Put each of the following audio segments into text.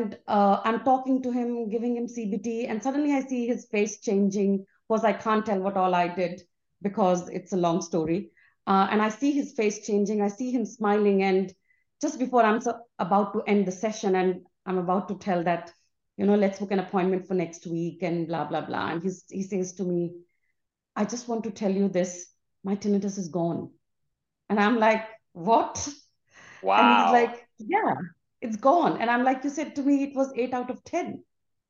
and uh, I'm talking to him, giving him CBT, and suddenly I see his face changing. Of course, I can't tell what all I did because it's a long story. Uh, and I see his face changing. I see him smiling, and just before I'm so about to end the session, and I'm about to tell that, you know, let's book an appointment for next week, and blah blah blah. And he's he says to me, I just want to tell you this: my tinnitus is gone. And I'm like, what? Wow. And he's like, yeah it's gone. And I'm like, you said to me it was eight out of 10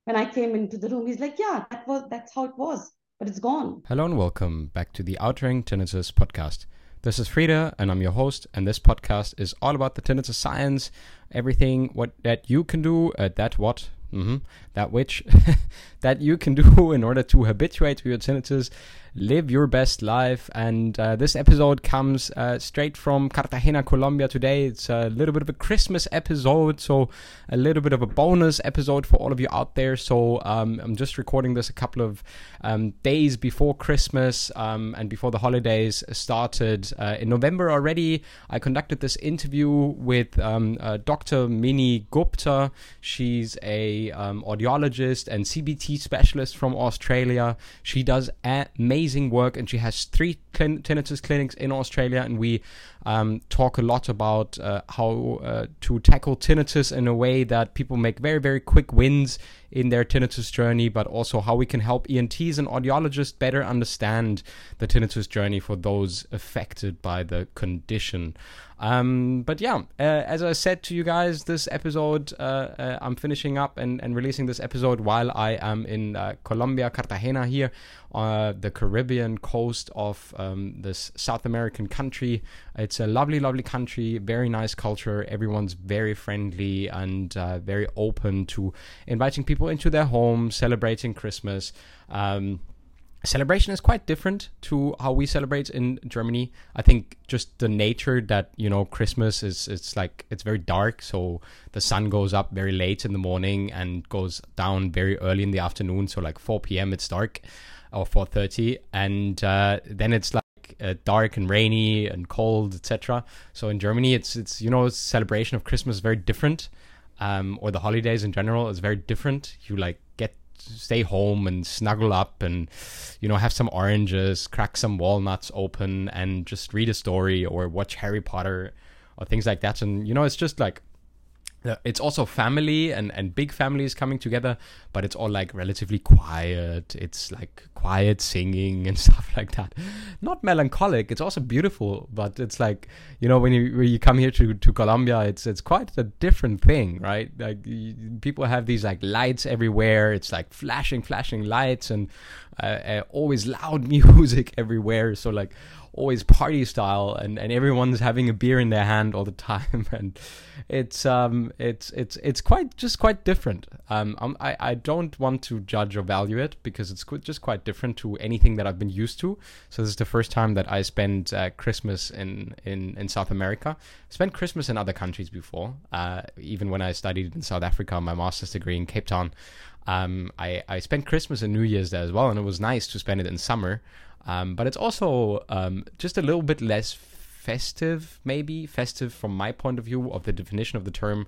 when I came into the room. He's like, yeah, that was that's how it was, but it's gone. Hello and welcome back to the Outring Tinnitus podcast. This is Frieder, and I'm your host. And this podcast is all about the tinnitus science, everything what that you can do, uh, that what, mm-hmm, that which, that you can do in order to habituate to your tinnitus live your best life. And uh, this episode comes uh, straight from Cartagena, Colombia today. It's a little bit of a Christmas episode, so a little bit of a bonus episode for all of you out there. So um, I'm just recording this a couple of um, days before Christmas um, and before the holidays started. Uh, in November already, I conducted this interview with um, uh, Dr. Mini Gupta. She's a um, audiologist and CBT specialist from Australia. She does amazing work, and she has three tinnitus clinics in Australia. And we um, talk a lot about uh, how uh, to tackle tinnitus in a way that people make very, very quick wins in their tinnitus journey, but also how we can help ENTs and audiologists better understand the tinnitus journey for those affected by the condition. Um, but yeah, uh, as I said to you guys, this episode, uh, uh, I'm finishing up and, and releasing this episode while I am in uh, Colombia, Cartagena, here, uh, the Caribbean coast of um, this South American country. It's a lovely, lovely country, very nice culture. Everyone's very friendly and uh, very open to inviting people into their home, celebrating Christmas. Um, celebration is quite different to how we celebrate in Germany. I think just the nature that you know Christmas is it's like it's very dark, so the sun goes up very late in the morning and goes down very early in the afternoon. So like 4 p.m. it's dark, or 4:30, and uh, then it's like uh, dark and rainy and cold, etc. So in Germany, it's it's you know celebration of Christmas is very different, um, or the holidays in general is very different. You like get stay home and snuggle up and you know have some oranges crack some walnuts open and just read a story or watch harry potter or things like that. And you know it's just like it's also family and, and big families coming together, but it's all like relatively quiet. It's like quiet singing and stuff like that. Not melancholic. It's also beautiful, but it's like you know when you when you come here to, to Colombia, it's it's quite a different thing, right? Like people have these like lights everywhere. It's like flashing, flashing lights, and uh, uh, always loud music everywhere. So like always party style and, and everyone's having a beer in their hand all the time. And it's um it's it's it's quite just quite different. Um I'm, i i don't want to judge or value it because it's just quite different to anything that i've been used to. So this is the first time that i spend uh, christmas in in in south america. I spent christmas in other countries before. Uh even when i studied in south africa my master's degree in cape town um, I, I spent Christmas and New Year's there as well, and it was nice to spend it in summer. Um, but it's also um, just a little bit less festive, maybe festive from my point of view of the definition of the term.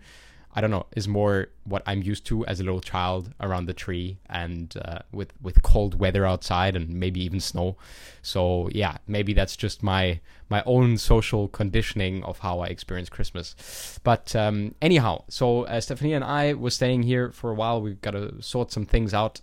I don't know, is more what I'm used to as a little child around the tree and uh, with with cold weather outside and maybe even snow. So yeah, maybe that's just my my own social conditioning of how I experience Christmas. But um, anyhow, so uh, Stephanie and I were staying here for a while. We've got to sort some things out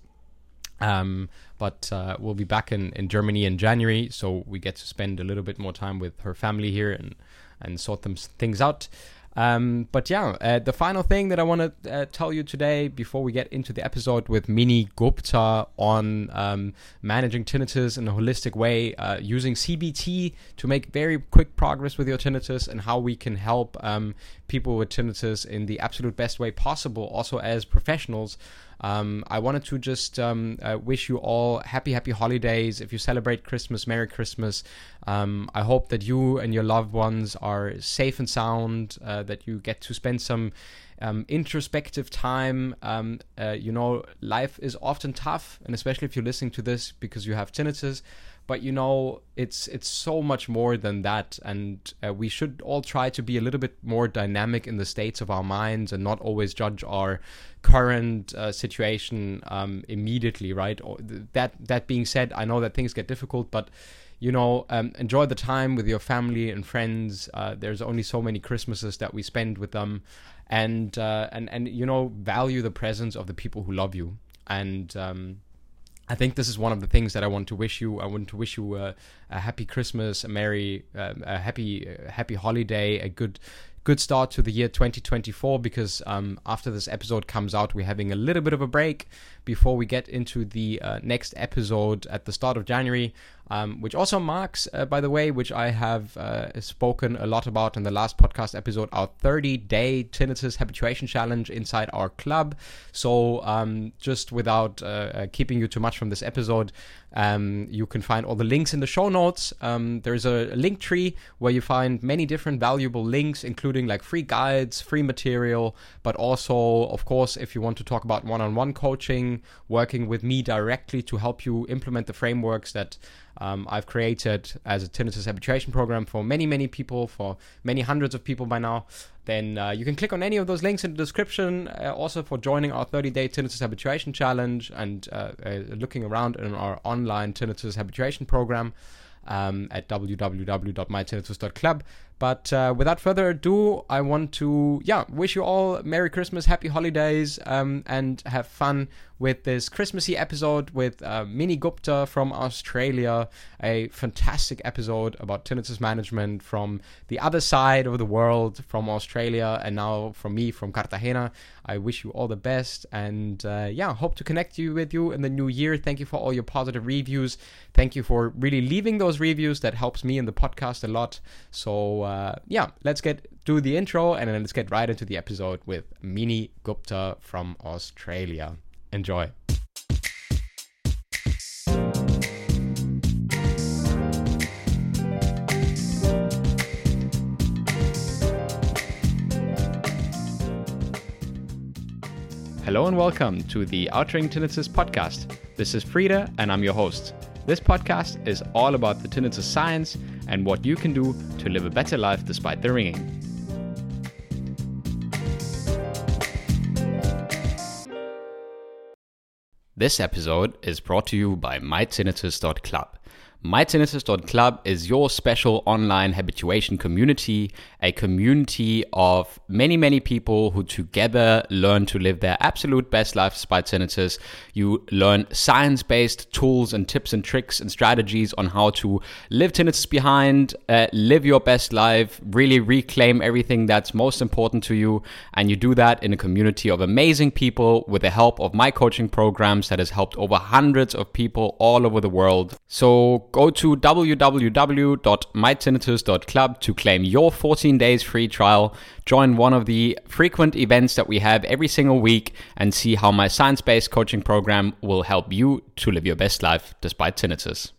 um, but uh, we'll be back in, in Germany in January, so we get to spend a little bit more time with her family here and, and sort them things out. Um, but yeah, uh, the final thing that I want to uh, tell you today before we get into the episode with Mini Gupta on um, managing tinnitus in a holistic way, uh, using CBT to make very quick progress with your tinnitus, and how we can help um, people with tinnitus in the absolute best way possible, also as professionals. Um, I wanted to just um, uh, wish you all happy, happy holidays. If you celebrate Christmas, Merry Christmas. Um, I hope that you and your loved ones are safe and sound, uh, that you get to spend some um, introspective time. Um, uh, you know, life is often tough, and especially if you're listening to this because you have tinnitus. But you know it's it's so much more than that and uh, we should all try to be a little bit more dynamic in the states of our minds and not always judge our current uh, situation um, immediately right or that that being said i know that things get difficult but you know, um, enjoy the time with your family and friends. Uh, there's only so many Christmases that we spend with them, and uh, and and you know, value the presence of the people who love you. And um, I think this is one of the things that I want to wish you. I want to wish you a, a happy Christmas, a merry, uh, a happy, uh, happy holiday, a good, good start to the year 2024. Because um, after this episode comes out, we're having a little bit of a break before we get into the uh, next episode at the start of January um, which also marks, uh, by the way, which I have uh, spoken a lot about in the last podcast episode, our 30 day tinnitus habituation challenge inside our club. So, um, just without uh, uh keeping you too much from this episode, um, you can find all the links in the show notes. Um, there's a link tree where you find many different valuable links, including like free guides, free material, but also, of course, if you want to talk about one on one coaching, working with me directly to help you implement the frameworks that um, I've created as a tinnitus habituation program for many, many people, for many hundreds of people by now, then uh, you can click on any of those links in the description. Uh, also, for joining our 30 day tinnitus habituation challenge and uh, uh, looking around in our online tinnitus habituation program um, at www.mytinnitus.club. But uh, without further ado, I want to yeah wish you all Merry Christmas, Happy Holidays, um, and have fun with this Christmassy episode with uh, Mini Gupta from Australia. A fantastic episode about tinnitus management from the other side of the world, from Australia, and now from me from Cartagena. I wish you all the best, and uh, yeah, hope to connect you with you in the new year. Thank you for all your positive reviews. Thank you for really leaving those reviews. That helps me in the podcast a lot. So uh, yeah, let's get do the intro, and then let's get right into the episode with Mini Gupta from Australia. Enjoy. Hello and welcome to the Outring Tinnitus podcast. This is Frieder and I'm your host. This podcast is all about the tinnitus science and what you can do to live a better life despite the ringing. This episode is brought to you by mytinnitus.club. MyTinnitus.club is your special online habituation community, a community of many, many people who together learn to live their absolute best life despite tinnitus. You learn science based tools and tips and tricks and strategies on how to live tinnitus behind, uh, live your best life, really reclaim everything that's most important to you. And you do that in a community of amazing people with the help of my coaching programs that has helped over hundreds of people all over the world. So go to www.mytinnitus.club to claim your 14 days free trial. Join one of the frequent events that we have every single week and see how my science based coaching program will help you to live your best life despite tinnitus.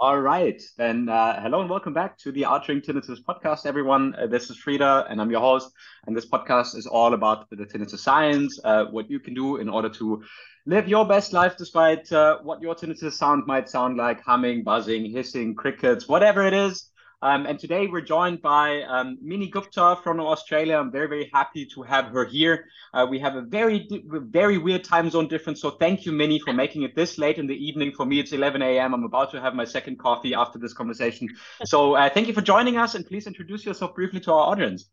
All right, then uh, hello and welcome back to the Outring Tinnitus podcast, everyone. Uh, this is Frieder, and I'm your host. And this podcast is all about the tinnitus science, uh, what you can do in order to live your best life despite uh, what your tinnitus sound might sound like humming, buzzing, hissing, crickets, whatever it is. Um, and today we're joined by um, Mini Gupta from Australia. I'm very, very happy to have her here. Uh, we have a very, very weird time zone difference. So thank you, Mini, for making it this late in the evening. For me, it's 11 a.m. I'm about to have my second coffee after this conversation. So uh, thank you for joining us. And please introduce yourself briefly to our audience.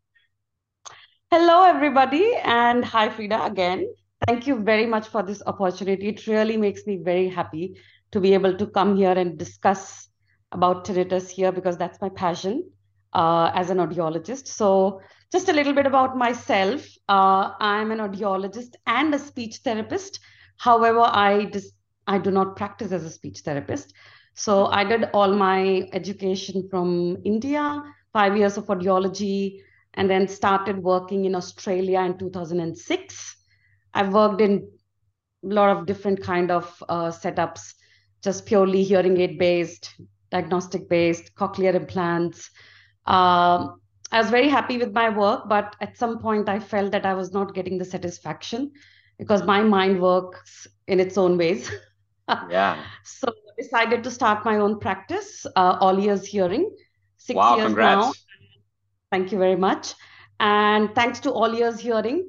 Hello, everybody. And hi, Frieder, again. Thank you very much for this opportunity. It really makes me very happy to be able to come here and discuss about tinnitus here because that's my passion uh, as an audiologist. So, just a little bit about myself. Uh, I'm an audiologist and a speech therapist. However, I dis- I do not practice as a speech therapist. So I did all my education from India, five years of audiology, and then started working in Australia in 2006. I've worked in a lot of different kind of uh, setups, just purely hearing aid based, diagnostic based, cochlear implants. Um, I was very happy with my work, but at some point I felt that I was not getting the satisfaction because my mind works in its own ways. yeah. So I decided to start my own practice, uh, All Ears Hearing. Six wow, years congrats. now. Thank you very much. And thanks to All Ears Hearing,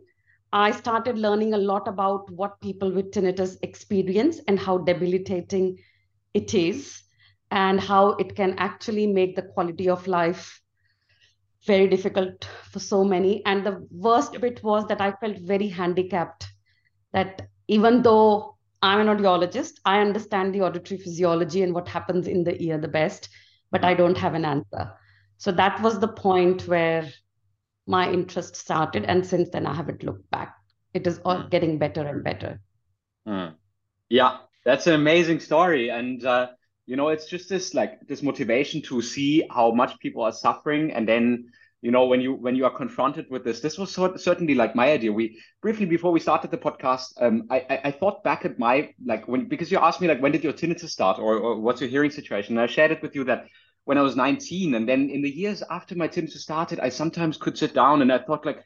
I started learning a lot about what people with tinnitus experience and how debilitating it is, and how it can actually make the quality of life very difficult for so many. And the worst bit was that I felt very handicapped. That even though I'm an audiologist, I understand the auditory physiology and what happens in the ear the best, but I don't have an answer. So that was the point where my interest started. And since then, I haven't looked back. It is all mm. getting better and better. Mm. Yeah, that's an amazing story. And, uh, you know, it's just this like this motivation to see how much people are suffering. And then you know when you when you are confronted with this this was sort, certainly like my idea. We briefly before we started the podcast um I, I, I thought back at my like when because you asked me like when did your tinnitus start or, or what's your hearing situation? And i shared it with you that when i was 19 and then in the years after my tinnitus started i sometimes could sit down and i thought like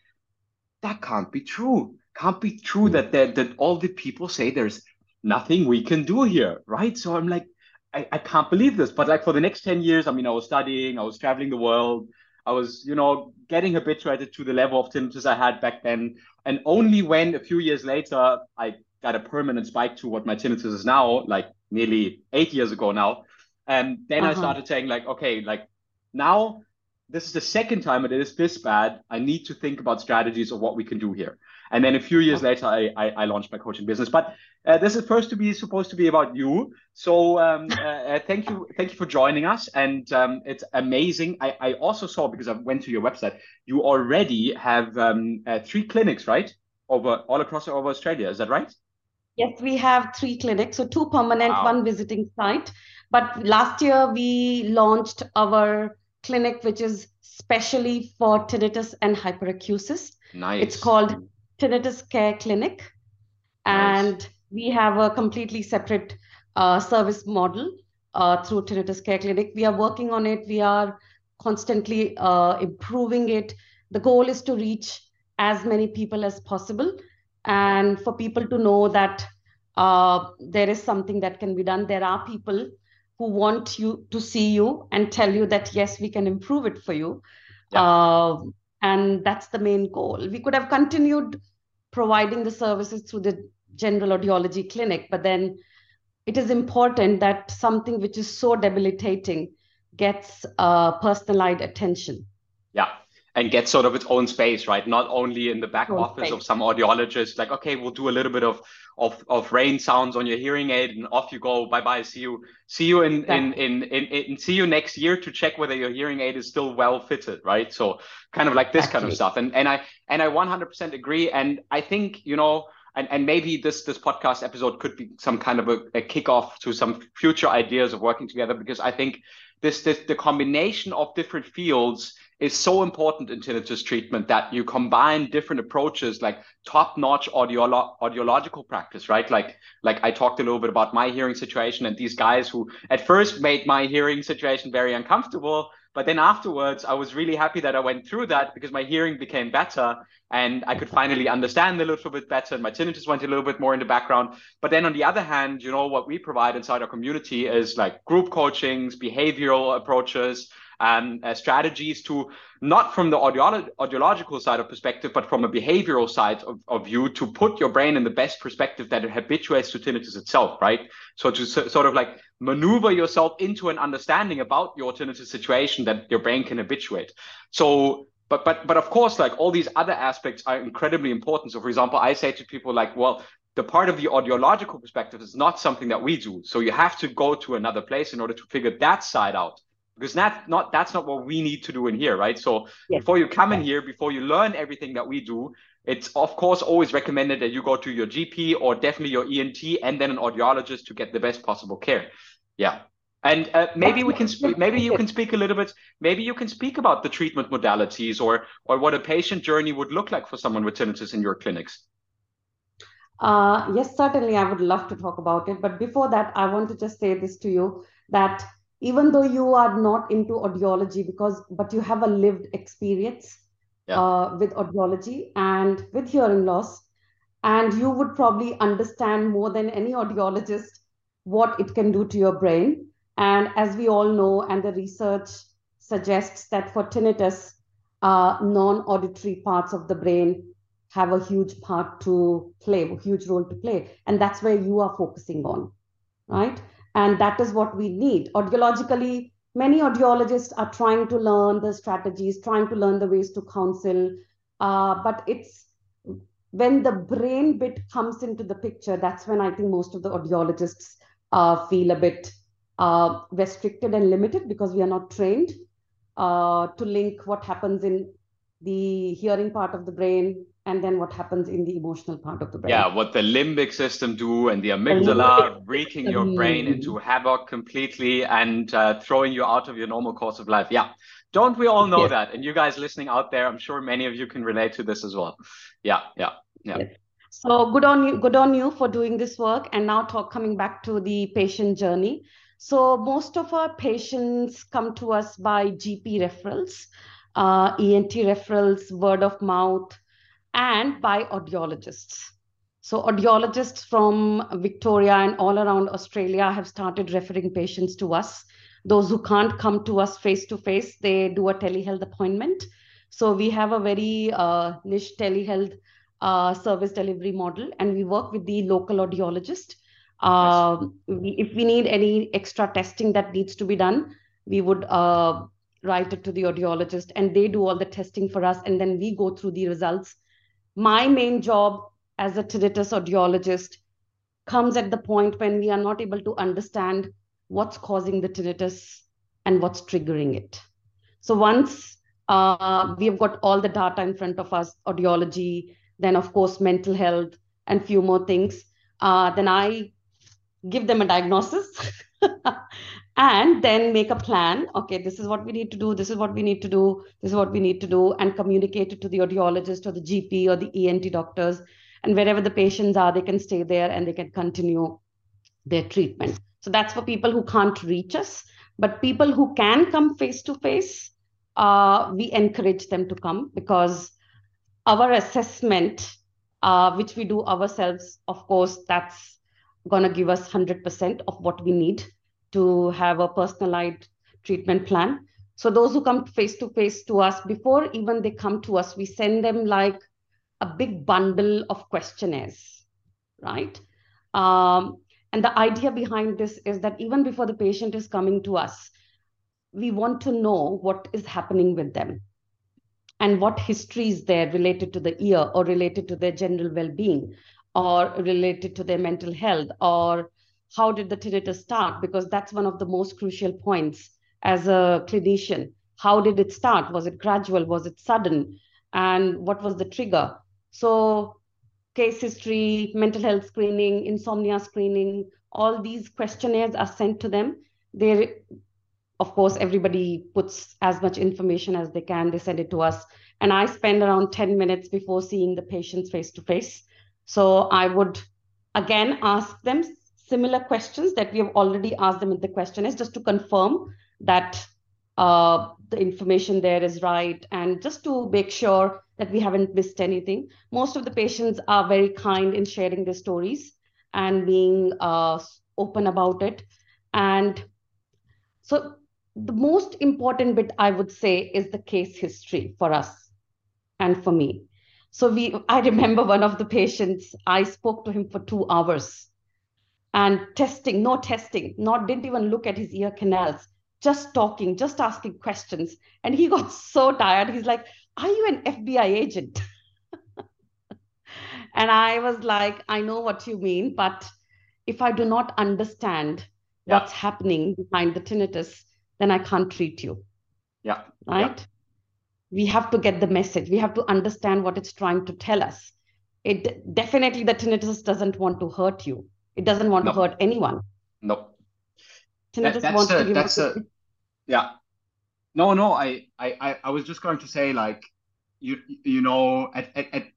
that can't be true. Can't be true that that, that all the people say there's nothing we can do here right? So i'm like I, I can't believe this but like for the next 10 years i mean i was studying i was traveling the world I was, you know, getting habituated to the level of tinnitus I had back then. And only when a few years later I got a permanent spike to what my tinnitus is now, like nearly eight years ago now, and then uh-huh. I started saying like, okay, like now this is the second time it is this bad. I need to think about strategies of what we can do here. And then a few years later, I, I, I launched my coaching business. But uh, this is first to be supposed to be about you. So um, uh, uh, thank you, thank you for joining us. And um, it's amazing. I, I also saw because I went to your website, you already have um, uh, three clinics, right? Over all across over Australia. Is that right? Yes, we have three clinics. So two permanent, wow. one visiting site. But last year we launched our clinic, which is specially for tinnitus and hyperacusis. Nice. It's called Tinnitus Care Clinic. And nice. We have a completely separate uh, service model uh, through Tinnitus Care Clinic. We are working on it. We are constantly uh, improving it. The goal is to reach as many people as possible and for people to know that uh, there is something that can be done. There are people who want you to see you and tell you that yes we can improve it for you yeah. uh, and that's the main goal we could have continued providing the services through the general audiology clinic but then it is important that something which is so debilitating gets uh, personalized attention yeah and get sort of its own space, right? Not only in the back office space. of some audiologist, like, okay, we'll do a little bit of of of rain sounds on your hearing aid and off you go. Bye bye. See you. See you in, in, in, in, in, see you next year to check whether your hearing aid is still well fitted, right? So kind of like this kind of stuff. And and I and I 100% agree. And I think, you know, and, and maybe this this podcast episode could be some kind of a, a kickoff to some future ideas of working together because I think this, this the combination of different fields is so important in tinnitus treatment that you combine different approaches like top-notch audiolo- audiological practice right? Like like i talked a little bit about my hearing situation and these guys who at first made my hearing situation very uncomfortable but then afterwards i was really happy that i went through that because my hearing became better and i could finally understand a little bit better and my tinnitus went a little bit more in the background. But then on the other hand you know what we provide inside our community is like group coachings behavioral approaches um, uh, strategies to not from the audiolo- audiological side of perspective, but from a behavioral side of, of view to put your brain in the best perspective that it habituates to tinnitus itself, right? So to s- sort of like maneuver yourself into an understanding about your tinnitus situation that your brain can habituate. So but but but of course like all these other aspects are incredibly important so for example i say to people like well the part of the audiological perspective is not something that we do so you have to go to another place in order to figure that side out because that's not that's not what we need to do in here right? So yes. before you come in here before you learn everything that we do it's of course always recommended that you go to your gp or definitely your ent and then an audiologist to get the best possible care. Yeah. And uh, maybe we can sp- maybe you can speak a little bit maybe you can speak about the treatment modalities or or what a patient journey would look like for someone with tinnitus in your clinics. Uh, yes certainly i would love to talk about it but before that i want to just say this to you that even though you are not into audiology because but you have a lived experience yeah. uh, with audiology and with hearing loss and you would probably understand more than any audiologist what it can do to your brain. And as we all know, and the research suggests that for tinnitus, uh, non-auditory parts of the brain have a huge part to play, a huge role to play. And that's where you are focusing on, right? And that is what we need. Audiologically, many audiologists are trying to learn the strategies, trying to learn the ways to counsel. Uh, but it's when the brain bit comes into the picture, that's when I think most of the audiologists uh, feel a bit uh, restricted and limited because we are not trained uh, to link what happens in the hearing part of the brain and then what happens in the emotional part of the brain. Yeah, what the limbic system do and the amygdala the wreaking your brain into havoc completely and uh, throwing you out of your normal course of life. Yeah, don't we all know yes. that? And you guys listening out there, I'm sure many of you can relate to this as well. Yeah, yeah, yeah. Yes. So good on you, good on you for doing this work. And now talk coming back to the patient journey. So most of our patients come to us by GP referrals, uh, ENT referrals, word of mouth, and by audiologists. So audiologists from Victoria and all around Australia have started referring patients to us. Those who can't come to us face to face, they do a telehealth appointment. So we have a very uh, niche telehealth uh, service delivery model, and we work with the local audiologist. Uh, we, if we need any extra testing that needs to be done, we would uh, write it to the audiologist, and they do all the testing for us, and then we go through the results my main job as a tinnitus audiologist comes at the point when we are not able to understand what's causing the tinnitus and what's triggering it. So once uh, we have got all the data in front of us, audiology, then of course mental health and few more things, uh, then I give them a diagnosis and then make a plan. Okay this is what we need to do this is what we need to do this is what we need to do and communicate it to the audiologist or the gp or the ent doctors. And wherever the patients are they can stay there and they can continue their treatment. So that's for people who can't reach us. But people who can come face to face uh, we encourage them to come because our assessment uh, which we do ourselves of course that's going to give us 100% of what we need to have a personalized treatment plan. So those who come face to face to us, before even they come to us, we send them like a big bundle of questionnaires, right? Um, and the idea behind this is that even before the patient is coming to us, we want to know what is happening with them and what history is there related to the ear or related to their general well-being or related to their mental health or how did the tinnitus start? Because that's one of the most crucial points as a clinician. How did it start? Was it gradual? Was it sudden? And what was the trigger? So case history mental health screening insomnia screening all these questionnaires are sent to them. They of course everybody puts as much information as they can. They send it to us. And i spend around 10 minutes before seeing the patients face to face. So I would again ask them similar questions that we have already asked them in the questionnaires just to confirm that uh, the information there is right and just to make sure that we haven't missed anything. Most of the patients are very kind in sharing their stories and being uh, open about it. And so the most important bit I would say is the case history for us and for me. So we, I remember one of the patients, I spoke to him for two hours and testing, no testing, not didn't even look at his ear canals, just talking, just asking questions. And he got so tired. He's like, are you an FBI agent? and I was like, I know what you mean, but if I do not understand yeah. what's happening behind the tinnitus, then I can't treat you. Yeah. Right. Yeah we have to get the message we have to understand what it's trying to tell us it definitely the tinnitus doesn't want to hurt you it doesn't want no. to hurt anyone no tinnitus that, wants a, to give that's a, yeah no no I, I i was just going to say like you you know at, at, at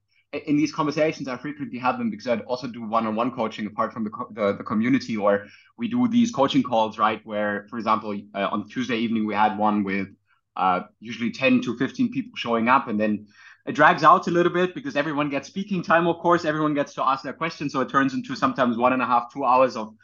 in these conversations I frequently have them because I also do one-on-one coaching apart from the, the, the community, or we do these coaching calls, right? Where, for example, uh, on Tuesday evening we had one with uh, usually 10 to 15 people showing up and then it drags out a little bit because everyone gets speaking time of course everyone gets to ask their questions so it turns into sometimes one and a half two hours of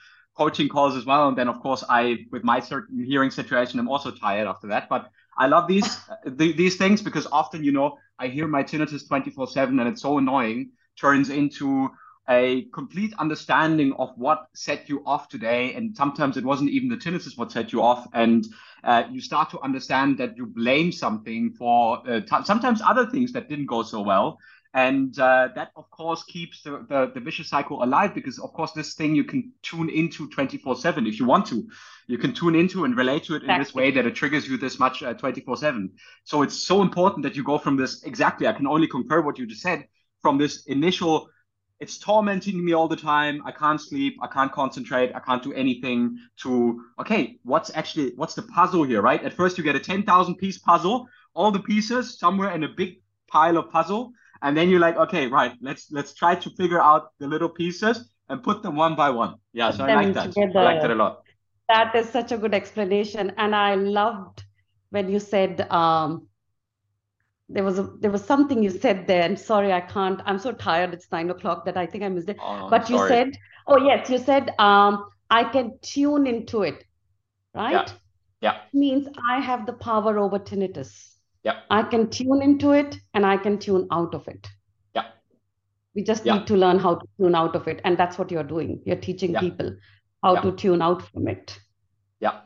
coaching calls as well. And then, of course, I, with my certain hearing situation, I'm also tired after that. But I love these th- these things because often, you know, I hear my tinnitus 24 7 and it's so annoying, turns into a complete understanding of what set you off today. And sometimes it wasn't even the tinnitus what set you off. And uh, you start to understand that you blame something for uh, t- sometimes other things that didn't go so well. And uh, that, of course, keeps the, the, the, vicious cycle alive because, of course, this thing you can tune into 24 7 if you want to. You can tune into and relate to it exactly. in this way that it triggers you this much uh, 24 7. So it's so important that you go from this exactly. I can only concur what you just said from this initial it's tormenting me all the time. I can't sleep. I can't concentrate. I can't do anything to, okay, what's actually, what's the puzzle here, right? At first you get a 10,000 piece puzzle, all the pieces somewhere in a big pile of puzzle. And then you're like, okay, right, let's, let's try to figure out the little pieces and put them one by one. Yeah. So I like that. Together. I like that a lot. That is such a good explanation. And I loved when you said, um, there was a there was something you said there and sorry i can't i'm so tired it's nine o'clock that i think i missed it. Oh, but you said oh yes you said um i can tune into it right? Yeah, yeah. means i have the power over tinnitus. Yeah. I can tune into it and i can tune out of it. Yeah. We just yeah. need to learn how to tune out of it and that's what you're doing. You're teaching yeah. people how yeah. to tune out from it. Yeah.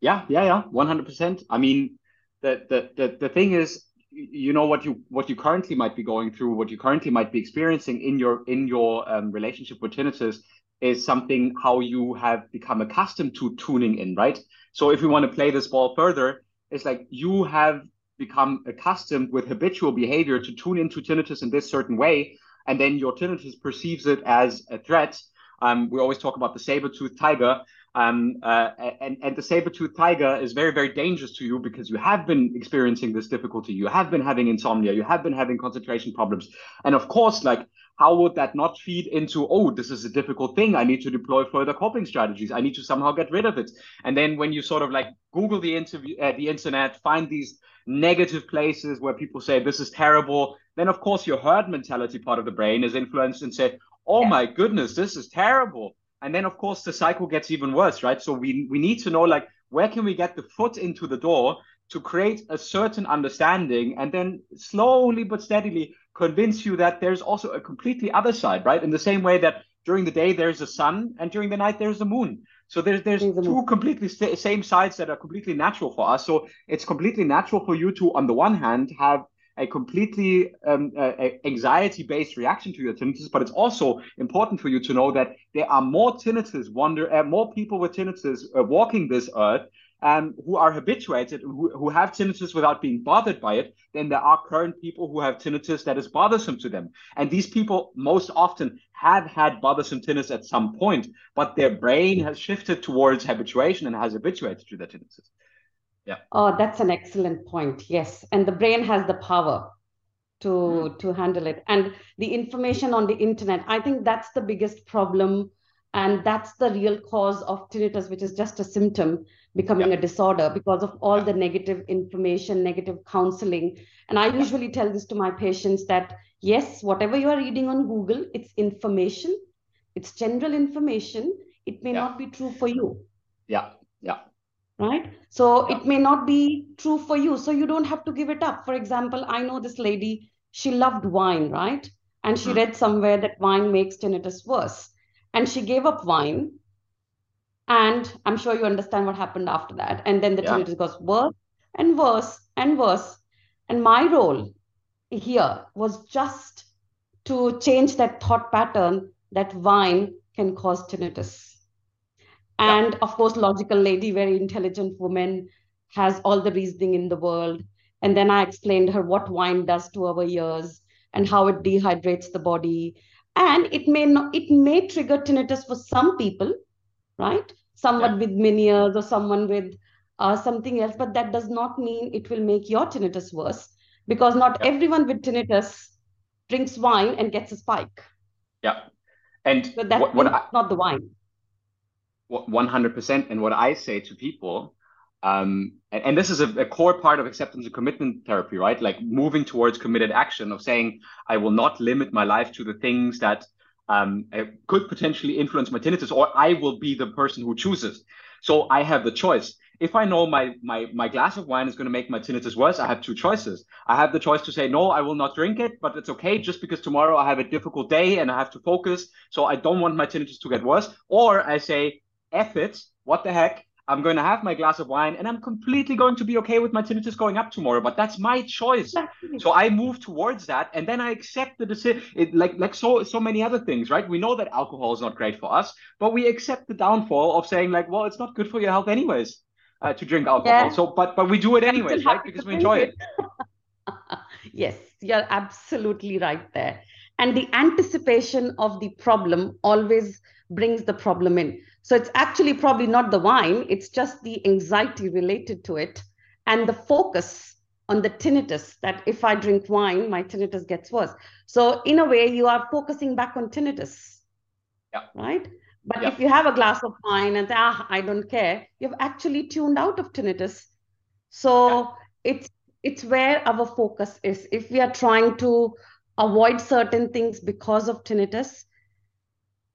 Yeah yeah yeah 100% i mean the, the the the thing is you know what you what you currently might be going through, what you currently might be experiencing in your in your um, relationship with tinnitus is something how you have become accustomed to tuning in, right? So if we want to play this ball further, it's like you have become accustomed with habitual behavior to tune into tinnitus in this certain way, and then your tinnitus perceives it as a threat. Um, we always talk about the saber-toothed tiger. Um, uh, and, and the saber-toothed tiger is very, very dangerous to you because you have been experiencing this difficulty. You have been having insomnia. You have been having concentration problems. And of course, like, how would that not feed into, oh, this is a difficult thing. I need to deploy further coping strategies. I need to somehow get rid of it. And then when you sort of like Google the interview, uh, the internet, find these negative places where people say this is terrible, then of course your herd mentality part of the brain is influenced and say, oh yeah. my goodness, this is terrible and then of course the cycle gets even worse right? So we we need to know like where can we get the foot into the door to create a certain understanding and then slowly but steadily convince you that there's also a completely other side right? In the same way that during the day there's a sun and during the night there's a moon. So there's there's two completely st- same sides that are completely natural for us. So it's completely natural for you to on the one hand have a completely um, uh, anxiety-based reaction to your tinnitus, but it's also important for you to know that there are more tinnitus wonder, uh, more people with tinnitus uh, walking this earth um, who are habituated, who, who have tinnitus without being bothered by it, than there are current people who have tinnitus that is bothersome to them. And these people most often have had bothersome tinnitus at some point, but their brain has shifted towards habituation and has habituated to the tinnitus. Yeah. Oh, that's an excellent point. Yes. And the brain has the power to mm. to handle it. And the information on the internet, I think that's the biggest problem. And that's the real cause of tinnitus, which is just a symptom becoming yeah. a disorder because of all yeah. the negative information, negative counseling. And I usually tell this to my patients that yes, whatever you are reading on Google, it's information, it's general information. It may yeah. not be true for you. Yeah. Yeah right? So it may not be true for you. So you don't have to give it up. For example i know this lady she loved wine right? And she mm-hmm. read somewhere that wine makes tinnitus worse. And she gave up wine. And i'm sure you understand what happened after that. And then the yeah. tinnitus goes worse and worse and worse. And my role here was just to change that thought pattern that wine can cause tinnitus and yeah. of course logical lady very intelligent woman has all the reasoning in the world and then i explained her what wine does to our ears and how it dehydrates the body and it may not it may trigger tinnitus for some people right someone yeah. with Meniere's or someone with uh, something else but that does not mean it will make your tinnitus worse because not yeah. everyone with tinnitus drinks wine and gets a spike yeah and so that's what, what I, not the wine 100% and what i say to people um, and, and, this is a, a, core part of acceptance and commitment therapy right like moving towards committed action of saying i will not limit my life to the things that um, could potentially influence my tinnitus, or I will be the person who chooses. So I have the choice. If I know my my my glass of wine is going to make my tinnitus worse, I have two choices. I have the choice to say no, I will not drink it, but it's okay just because tomorrow I have a difficult day and I have to focus, so I don't want my tinnitus to get worse. Or I say, F it, what the heck, I'm going to have my glass of wine and I'm completely going to be okay with my tinnitus going up tomorrow. But that's my choice. So I move towards that and then I accept the decision. Like like so so many other things, right? We know that alcohol is not great for us, but we accept the downfall of saying like, well, it's not good for your health anyways uh, to drink alcohol. Yeah. So but but we do it anyways, right? Because we enjoy it. yes, you're absolutely right there. And the anticipation of the problem always brings the problem in. So it's actually probably not the wine, it's just the anxiety related to it and the focus on the tinnitus that if I drink wine, my tinnitus gets worse. So in a way, you are focusing back on tinnitus. Yeah. Right? But yeah. if you have a glass of wine and ah, I don't care, you've actually tuned out of tinnitus. So yeah. it's it's where our focus is. If we are trying to avoid certain things because of tinnitus,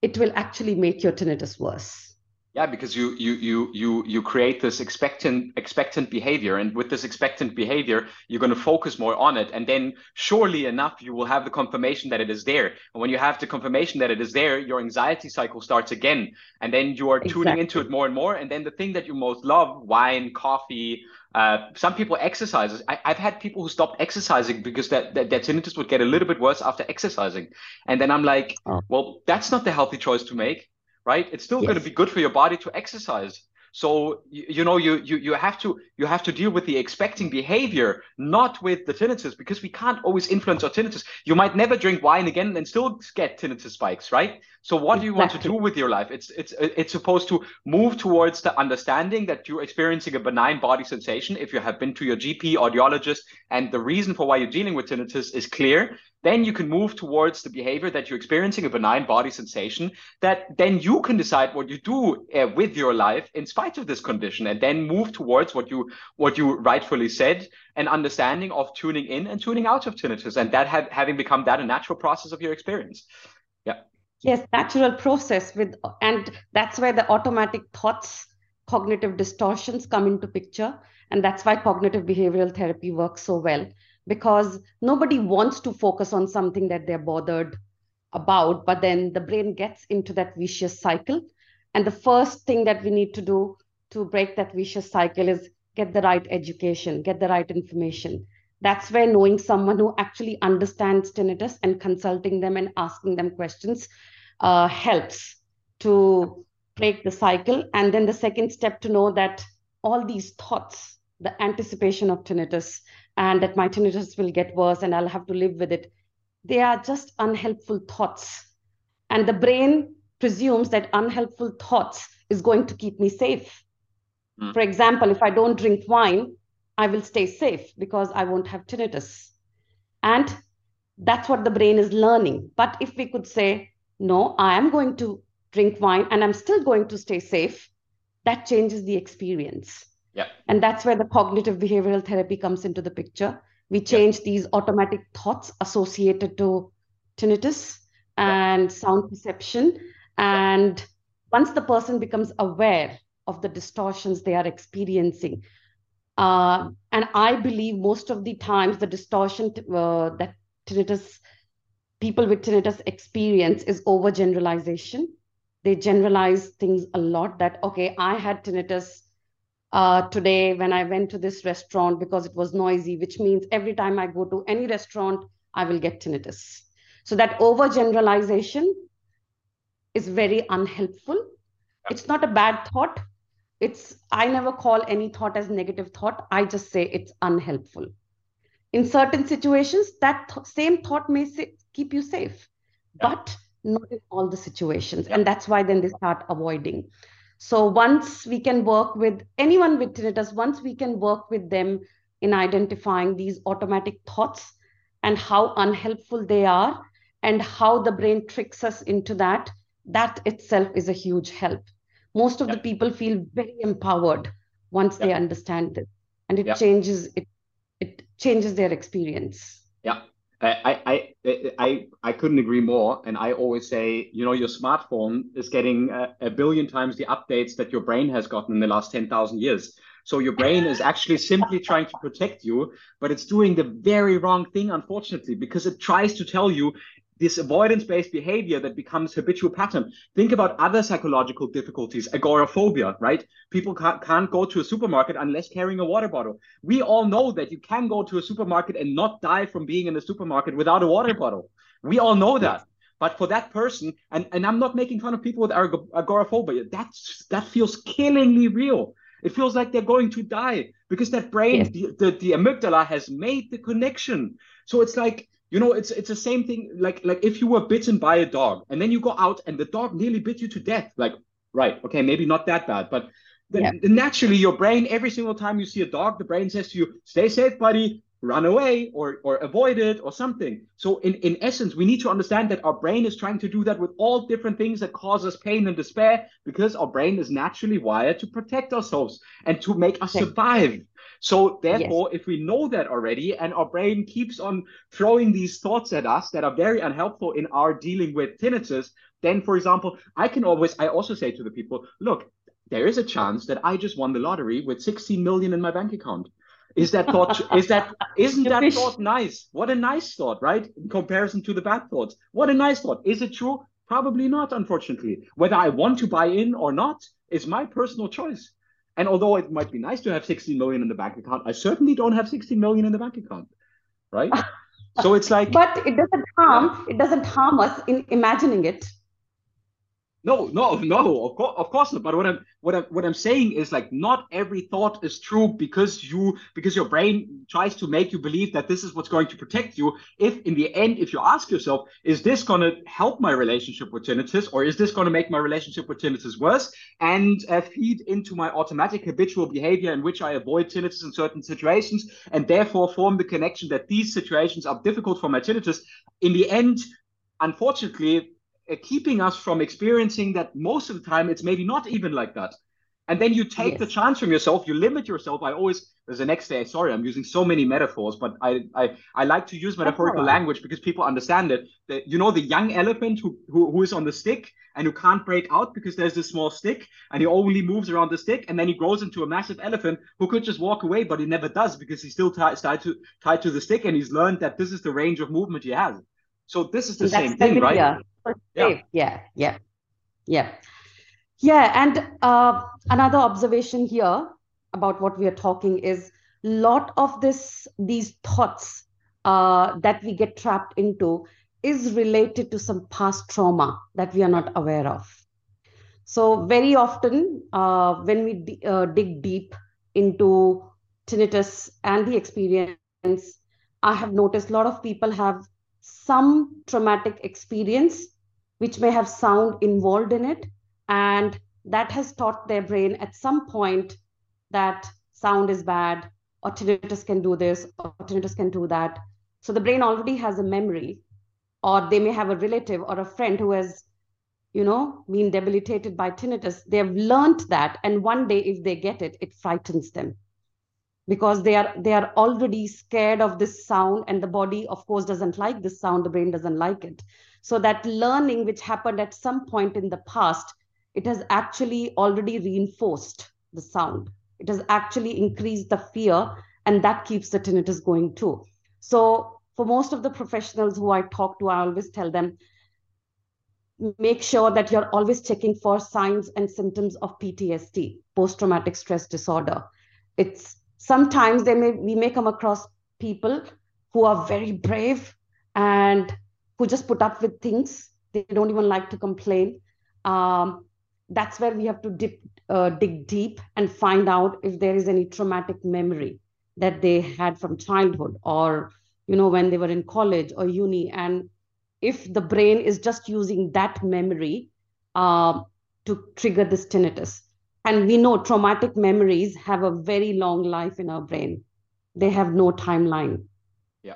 it will actually make your tinnitus worse yeah because you you you you you create this expectant expectant behavior and with this expectant behavior you're going to focus more on it and then surely enough you will have the confirmation that it is there and when you have the confirmation that it is there your anxiety cycle starts again and then you are exactly. tuning into it more and more and then the thing that you most love wine coffee uh, some people exercises. I, have had people who stopped exercising because that, that, that tinnitus would get a little bit worse after exercising. And then I'm like, oh. well, that's not the healthy choice to make, right? It's still yes. going to be good for your body to exercise. So you, you know you, you you have to you have to deal with the expecting behavior, not with the tinnitus, because we can't always influence our tinnitus. You might never drink wine again and still get tinnitus spikes, right? So what exactly. do you want to do with your life? It's it's it's supposed to move towards the understanding that you're experiencing a benign body sensation if you have been to your GP audiologist and the reason for why you're dealing with tinnitus is clear then you can move towards the behavior that you're experiencing a benign body sensation that then you can decide what you do uh, with your life in spite of this condition and then move towards what you what you rightfully said an understanding of tuning in and tuning out of tinnitus and that have, having become that a natural process of your experience. Yeah. Yes natural process with and that's where the automatic thoughts cognitive distortions come into picture and that's why cognitive behavioral therapy works so well because nobody wants to focus on something that they're bothered about but then the brain gets into that vicious cycle. And the first thing that we need to do to break that vicious cycle is get the right education get the right information. That's where knowing someone who actually understands tinnitus and consulting them and asking them questions uh, helps to break the cycle. And then the second step to know that all these thoughts the anticipation of tinnitus and that my tinnitus will get worse and I'll have to live with it. They are just unhelpful thoughts. And the brain presumes that unhelpful thoughts is going to keep me safe. Mm. For example, if I don't drink wine, I will stay safe because I won't have tinnitus. And that's what the brain is learning. But if we could say, no, I am going to drink wine and I'm still going to stay safe, that changes the experience. Yeah. And that's where the cognitive behavioral therapy comes into the picture. We change yeah. these automatic thoughts associated to tinnitus and yeah. sound perception. And once the person becomes aware of the distortions they are experiencing, uh, and I believe most of the times the distortion uh, that tinnitus people with tinnitus experience is overgeneralization. They generalize things a lot that, okay, I had tinnitus uh, today when I went to this restaurant because it was noisy, which means every time I go to any restaurant, I will get tinnitus. So that overgeneralization is very unhelpful. It's not a bad thought. It's I never call any thought as negative thought. I just say it's unhelpful. In certain situations, that th- same thought may say, keep you safe, yeah. but not in all the situations. Yeah. And that's why then they start avoiding. So once we can work with anyone with tinnitus, once we can work with them in identifying these automatic thoughts and how unhelpful they are and how the brain tricks us into that, that itself is a huge help. Most of the people feel very empowered once they understand this and it changes it it changes their experience. Yeah I, I I I couldn't agree more. And I always say, you know, your smartphone is getting a, a billion times the updates that your brain has gotten in the last ten thousand years. So your brain is actually simply trying to protect you, but it's doing the very wrong thing, unfortunately, because it tries to tell you this avoidance-based behavior that becomes habitual pattern. Think about other psychological difficulties, agoraphobia, right? People can't, can't go to a supermarket unless carrying a water bottle. We all know that you can go to a supermarket and not die from being in the supermarket without a water bottle. We all know that. But for that person, and, and I'm not making fun of people with agoraphobia, that's, that feels killingly real. It feels like they're going to die because that brain, yes. the, the, the amygdala has made the connection. So it's like, you know, it's it's the same thing. Like like if you were bitten by a dog and then you go out and the dog nearly bit you to death. Like, right, okay, maybe not that bad, but then yeah. naturally your brain every single time you see a dog, the brain says to you, "Stay safe, buddy." run away or or avoid it or something so in in essence we need to understand that our brain is trying to do that with all different things that cause us pain and despair because our brain is naturally wired to protect ourselves and to make us survive so therefore, yes. if we know that already and our brain keeps on throwing these thoughts at us that are very unhelpful in our dealing with tinnitus, then for example, I can always I also say to the people, look, there is a chance that I just won the lottery with 16 million in my bank account. Is that thought is that isn't that thought nice? What a nice thought, right? In comparison to the bad thoughts. What a nice thought. Is it true? Probably not, unfortunately. Whether I want to buy in or not is my personal choice. And although it might be nice to have 16 million in the bank account, I certainly don't have 16 million in the bank account. Right. so it's like But it doesn't harm, it doesn't harm us in imagining it. No, no, no. Of course, of course not. But what I'm what I'm what I'm saying is like not every thought is true because you because your brain tries to make you believe that this is what's going to protect you. If in the end, if you ask yourself, is this going to help my relationship with tinnitus, or is this going to make my relationship with tinnitus worse and uh, feed into my automatic habitual behavior in which I avoid tinnitus in certain situations and therefore form the connection that these situations are difficult for my tinnitus? In the end, unfortunately Uh, keeping us from experiencing that most of the time it's maybe not even like that. And then you take yes. the chance from yourself you limit yourself. I always there's the next day sorry i'm using so many metaphors but i i, I like to use metaphorical right. language because people understand it. That you know the young elephant who, who who is on the stick and who can't break out because there's this small stick and he only moves around the stick and then he grows into a massive elephant who could just walk away but he never does because he's still tied, tied to tied to the stick and he's learned that this is the range of movement he has. So this is the That's same thing right yeah. yeah, yeah, yeah, yeah. And uh, another observation here about what we are talking is lot of this these thoughts uh, that we get trapped into is related to some past trauma that we are not aware of. So very often uh, when we d- uh, dig deep into tinnitus and the experience, I have noticed a lot of people have some traumatic experience which may have sound involved in it. And that has taught their brain at some point that sound is bad, tinnitus can do this, tinnitus can do that. So the brain already has a memory, or they may have a relative or a friend who has, you know, been debilitated by tinnitus. They've learned that. And one day, if they get it, it frightens them because they are they are already scared of this sound and the body of course doesn't like this sound the brain doesn't like it so that learning which happened at some point in the past, it has actually already reinforced the sound. It has actually increased the fear, and that keeps the tinnitus going too. So for most of the professionals who I talk to, I always tell them, make sure that you're always checking for signs and symptoms of PTSD, post-traumatic stress disorder. It's sometimes they may we may come across people who are very brave and who just put up with things. They don't even like to complain. Um, that's where we have to dip, uh, dig deep and find out if there is any traumatic memory that they had from childhood or you know when they were in college or uni and if the brain is just using that memory uh, to trigger this tinnitus and we know traumatic memories have a very long life in our brain they have no timeline Yeah.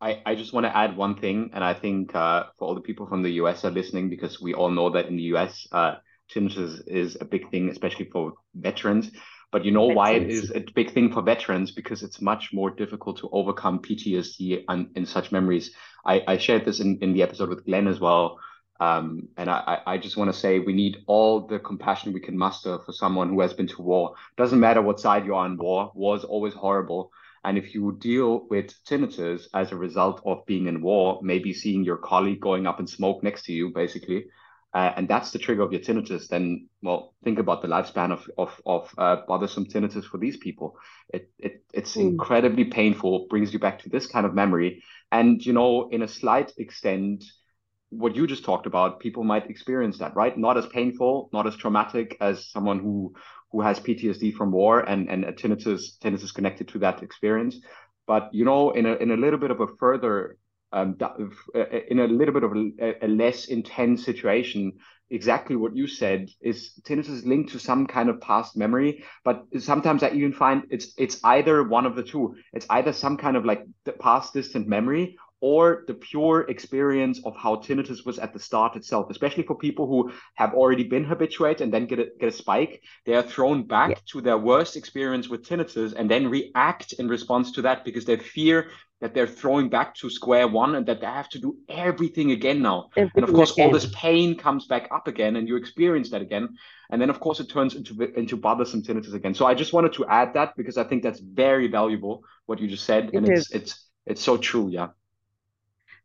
I, I just want to add one thing, and I think uh, for all the people from the US are listening, because we all know that in the US, uh, tinnitus is a big thing, especially for veterans. But you know why it is a big thing for veterans because it's much more difficult to overcome PTSD and in such memories. I, I shared this in, in the episode with Glenn as well. Um, and I, I just want to say we need all the compassion we can muster for someone who has been to war. Doesn't matter what side you're on war, war is always horrible. And if you deal with tinnitus as a result of being in war, maybe seeing your colleague going up in smoke next to you, basically, uh, and that's the trigger of your tinnitus, then well, think about the lifespan of of of uh, bothersome tinnitus for these people. It it it's mm. incredibly painful, brings you back to this kind of memory, and you know, in a slight extent, what you just talked about, people might experience that, right? Not as painful, not as traumatic as someone who who has PTSD from war and and a tinnitus tinnitus connected to that experience. But you know, in a in a little bit of a further um, in a little bit of a, a, less intense situation, exactly what you said is tinnitus is linked to some kind of past memory. But sometimes I even find it's it's either one of the two. It's either some kind of like past distant memory or the pure experience of how tinnitus was at the start itself, especially for people who have already been habituated and then get a, get a spike, they are thrown back yeah. to their worst experience with tinnitus and then react in response to that because they fear that they're throwing back to square one and that they have to do everything again now. Everything and of course, again. all this pain comes back up again and you experience that again. And then, of course, it turns into, into bothersome tinnitus again. So I just wanted to add that because I think that's very valuable, what you just said. It and it's, it's, it's so true. Yeah.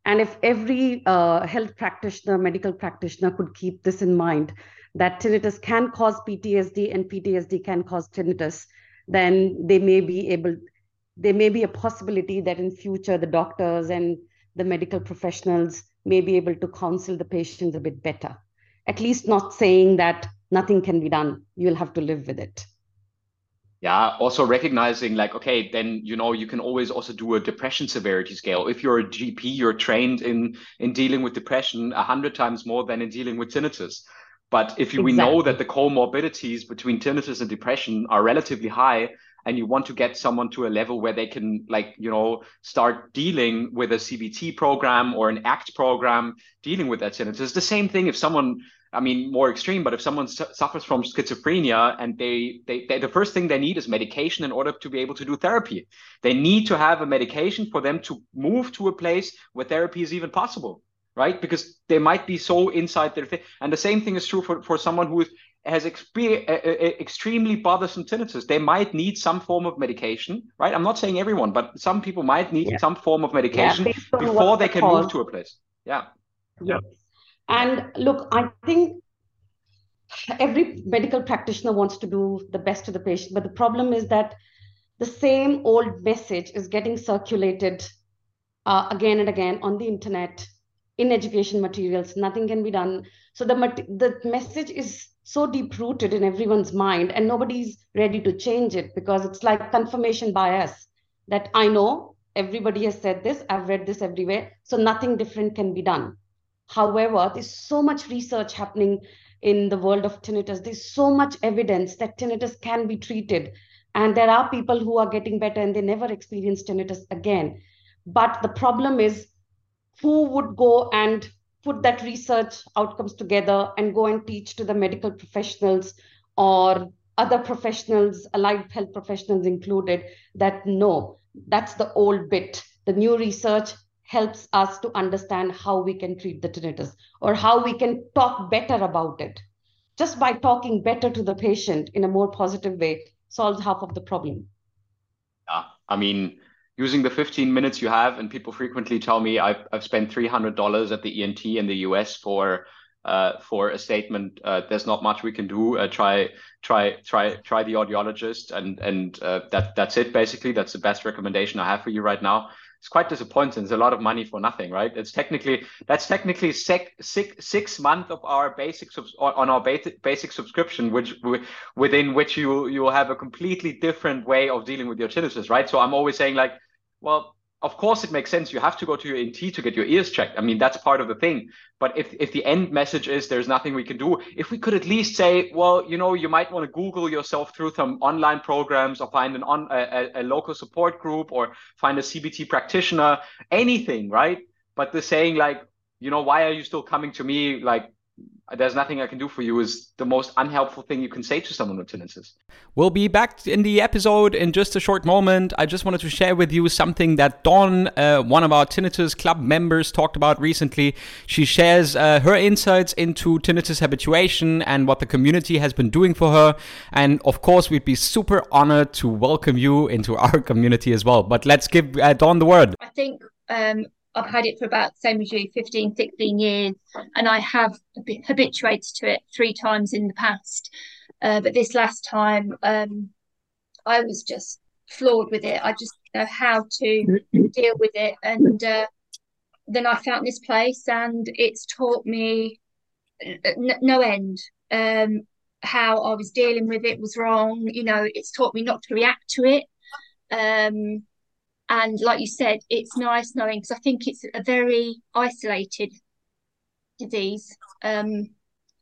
And if every uh, health practitioner, medical practitioner could keep this in mind, that tinnitus can cause PTSD and PTSD can cause tinnitus, then they may be able, there may be a possibility that in future the doctors and the medical professionals may be able to counsel the patients a bit better. At least not saying that nothing can be done. You'll have to live with it yeah also recognizing like okay then you know you can always also do a depression severity scale if you're a gp you're trained in in dealing with depression a hundred times more than in dealing with tinnitus but if you, exactly. we know that the comorbidities between tinnitus and depression are relatively high and you want to get someone to a level where they can like you know start dealing with a cbt program or an act program dealing with that tinnitus the same thing if someone I mean, more extreme, but if someone su- suffers from schizophrenia and they, they, they, the first thing they need is medication in order to be able to do therapy. They need to have a medication for them to move to a place where therapy is even possible, right? Because they might be so inside their thing. And the same thing is true for, for someone who has expe- extremely bothersome tinnitus. They might need some form of medication, right? I'm not saying everyone, but some people might need yeah. some form of medication yeah, before they can move to a place. Yeah. Yeah. And look, I think every medical practitioner wants to do the best to the patient, but the problem is that the same old message is getting circulated uh, again and again on the internet in education materials. Nothing can be done. So the the message is so deep rooted in everyone's mind, and nobody's ready to change it because it's like confirmation bias that I know everybody has said this, I've read this everywhere, so nothing different can be done. However, there's so much research happening in the world of tinnitus. There's so much evidence that tinnitus can be treated. And there are people who are getting better and they never experience tinnitus again. But the problem is who would go and put that research outcomes together and go and teach to the medical professionals or other professionals, allied health professionals included, that no, that's the old bit. The new research helps us to understand how we can treat the tinnitus or how we can talk better about it. Just by talking better to the patient in a more positive way solves half of the problem. Yeah, I mean, using the 15 minutes you have, and people frequently tell me I've, I've spent $300 at the ENT in the US for uh, for a statement. Uh, there's not much we can do. Uh, try, try, try, try the audiologist, and and uh, that that's it. Basically, that's the best recommendation I have for you right now it's quite disappointing. It's a lot of money for nothing, right? It's technically that's technically six six six months of our basic subs, on our basic basic subscription, which within which you you will have a completely different way of dealing with your tinnitus, right? So I'm always saying like, well, of course it makes sense. You have to go to your ENT to get your ears checked. I mean, that's part of the thing. But if, if the end message is there's nothing we can do, if we could at least say, well, you know, you might want to Google yourself through some online programs or find an on a, a local support group or find a CBT practitioner, anything, right? But the saying like, you know, why are you still coming to me? Like, there's nothing I can do for you is the most unhelpful thing you can say to someone with tinnitus. We'll be back in the episode in just a short moment. I just wanted to share with you something that Dawn, uh, one of our Tinnitus Club members, talked about recently. She shares uh, her insights into tinnitus habituation and what the community has been doing for her. And of course, we'd be super honored to welcome you into our community as well. But let's give uh, Dawn the word. I think um, I've had it for about same as you 15 16 years and I have habituated to it three times in the past. Uh, but this last time um, I was just floored with it. I just know how to deal with it and uh, then I found this place and it's taught me n- no end. Um, how I was dealing with it was wrong you know it's taught me not to react to it. Um, and like you said, it's nice knowing because I think it's a very isolated disease um,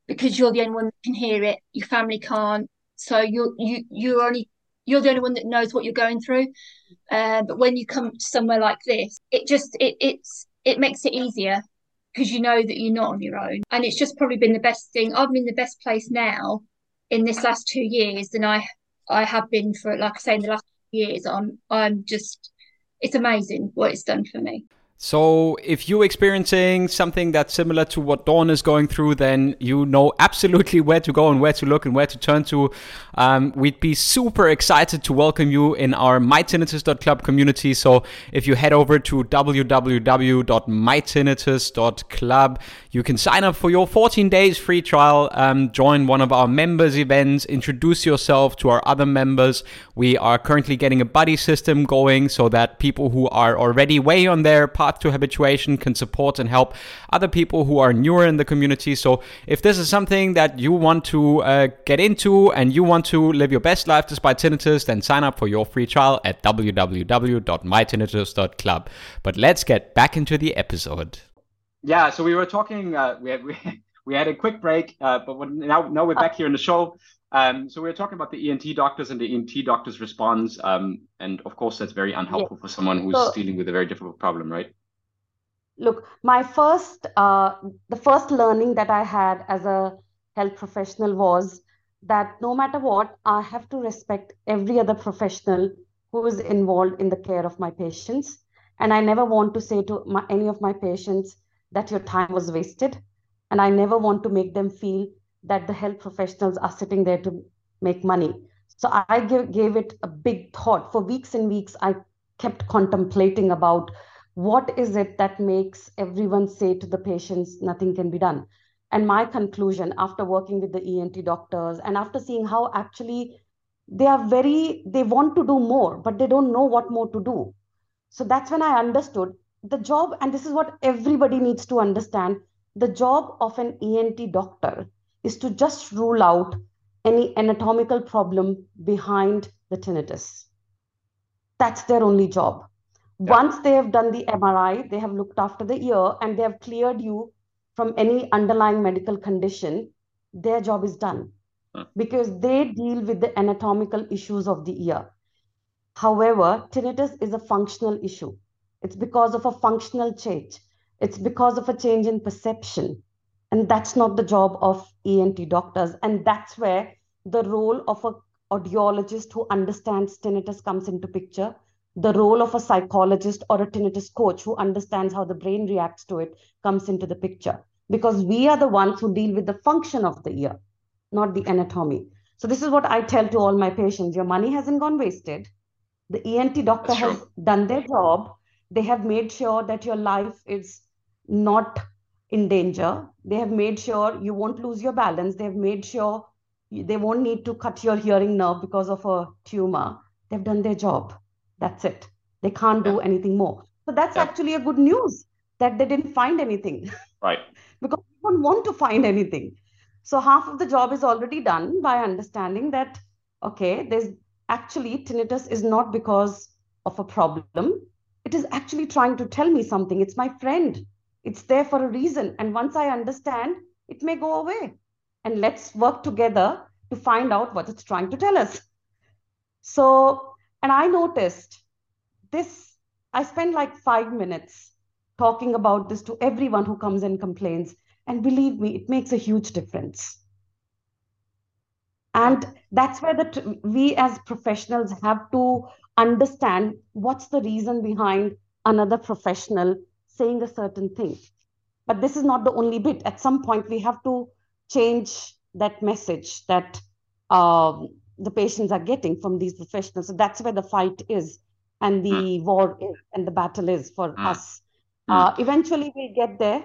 because you're the only one that can hear it. Your family can't, so you're you you're only you're the only one that knows what you're going through. Uh, but when you come to somewhere like this, it just it it's it makes it easier because you know that you're not on your own. And it's just probably been the best thing. I'm in the best place now in this last two years than I I have been for like I say in the last years. I'm I'm just it's amazing what it's done for me. So, if you're experiencing something that's similar to what Dawn is going through, then you know absolutely where to go and where to look and where to turn to. Um, we'd be super excited to welcome you in our mytinnitus.club community. So, if you head over to www.mytinnitus.club, you can sign up for your 14 days free trial, um, join one of our members' events, introduce yourself to our other members. We are currently getting a buddy system going so that people who are already way on their path path to habituation can support and help other people who are newer in the community. So if this is something that you want to uh, get into and you want to live your best life despite tinnitus, then sign up for your free trial at www.mytinnitus.club. But let's get back into the episode. Yeah, so we were talking. Uh, we had we, we had a quick break, uh, but now now we're back here in the show. Um, so we were talking about the ENT doctors and the ENT doctors' response, um, and of course that's very unhelpful yeah. for someone who's so, dealing with a very difficult problem, right? Look, my first, uh, the first learning that I had as a health professional was that no matter what, I have to respect every other professional who is involved in the care of my patients, and I never want to say to my, any of my patients that your time was wasted, and I never want to make them feel that the health professionals are sitting there to make money. So I give, gave it a big thought. For weeks and weeks, I kept contemplating about what is it that makes everyone say to the patients, nothing can be done. And my conclusion after working with the ENT doctors and after seeing how actually they are very, they want to do more, but they don't know what more to do. So that's when I understood the job, and this is what everybody needs to understand the job of an ENT doctor is to just rule out any anatomical problem behind the tinnitus. That's their only job. Yeah. Once they have done the MRI, they have looked after the ear and they have cleared you from any underlying medical condition, their job is done huh. because they deal with the anatomical issues of the ear. However, tinnitus is a functional issue. It's because of a functional change. It's because of a change in perception. And that's not the job of ENT doctors. And that's where the role of a audiologist who understands tinnitus comes into picture. The role of a psychologist or a tinnitus coach who understands how the brain reacts to it comes into the picture. Because we are the ones who deal with the function of the ear, not the anatomy. So this is what I tell to all my patients. Your money hasn't gone wasted. The ENT doctor has done their job. They have made sure that your life is not in danger. They have made sure you won't lose your balance. They've made sure they won't need to cut your hearing nerve because of a tumor. They've done their job. That's it. They can't do anything more. So that's yeah. actually a good news that they didn't find anything. Right. because they don't want to find anything. So half of the job is already done by understanding that, okay, there's actually tinnitus is not because of a problem. It is actually trying to tell me something. It's my friend it's there for a reason. And once I understand, it may go away. And let's work together to find out what it's trying to tell us. So, and I noticed this, I spend like five minutes talking about this to everyone who comes and complains. And believe me, it makes a huge difference. And that's where the we as professionals have to understand what's the reason behind another professional saying a certain thing. But this is not the only bit. At some point, we have to change that message that um, the patients are getting from these professionals. So that's where the fight is and the mm. war is and the battle is for mm. us. Mm. Uh, eventually, we'll get there.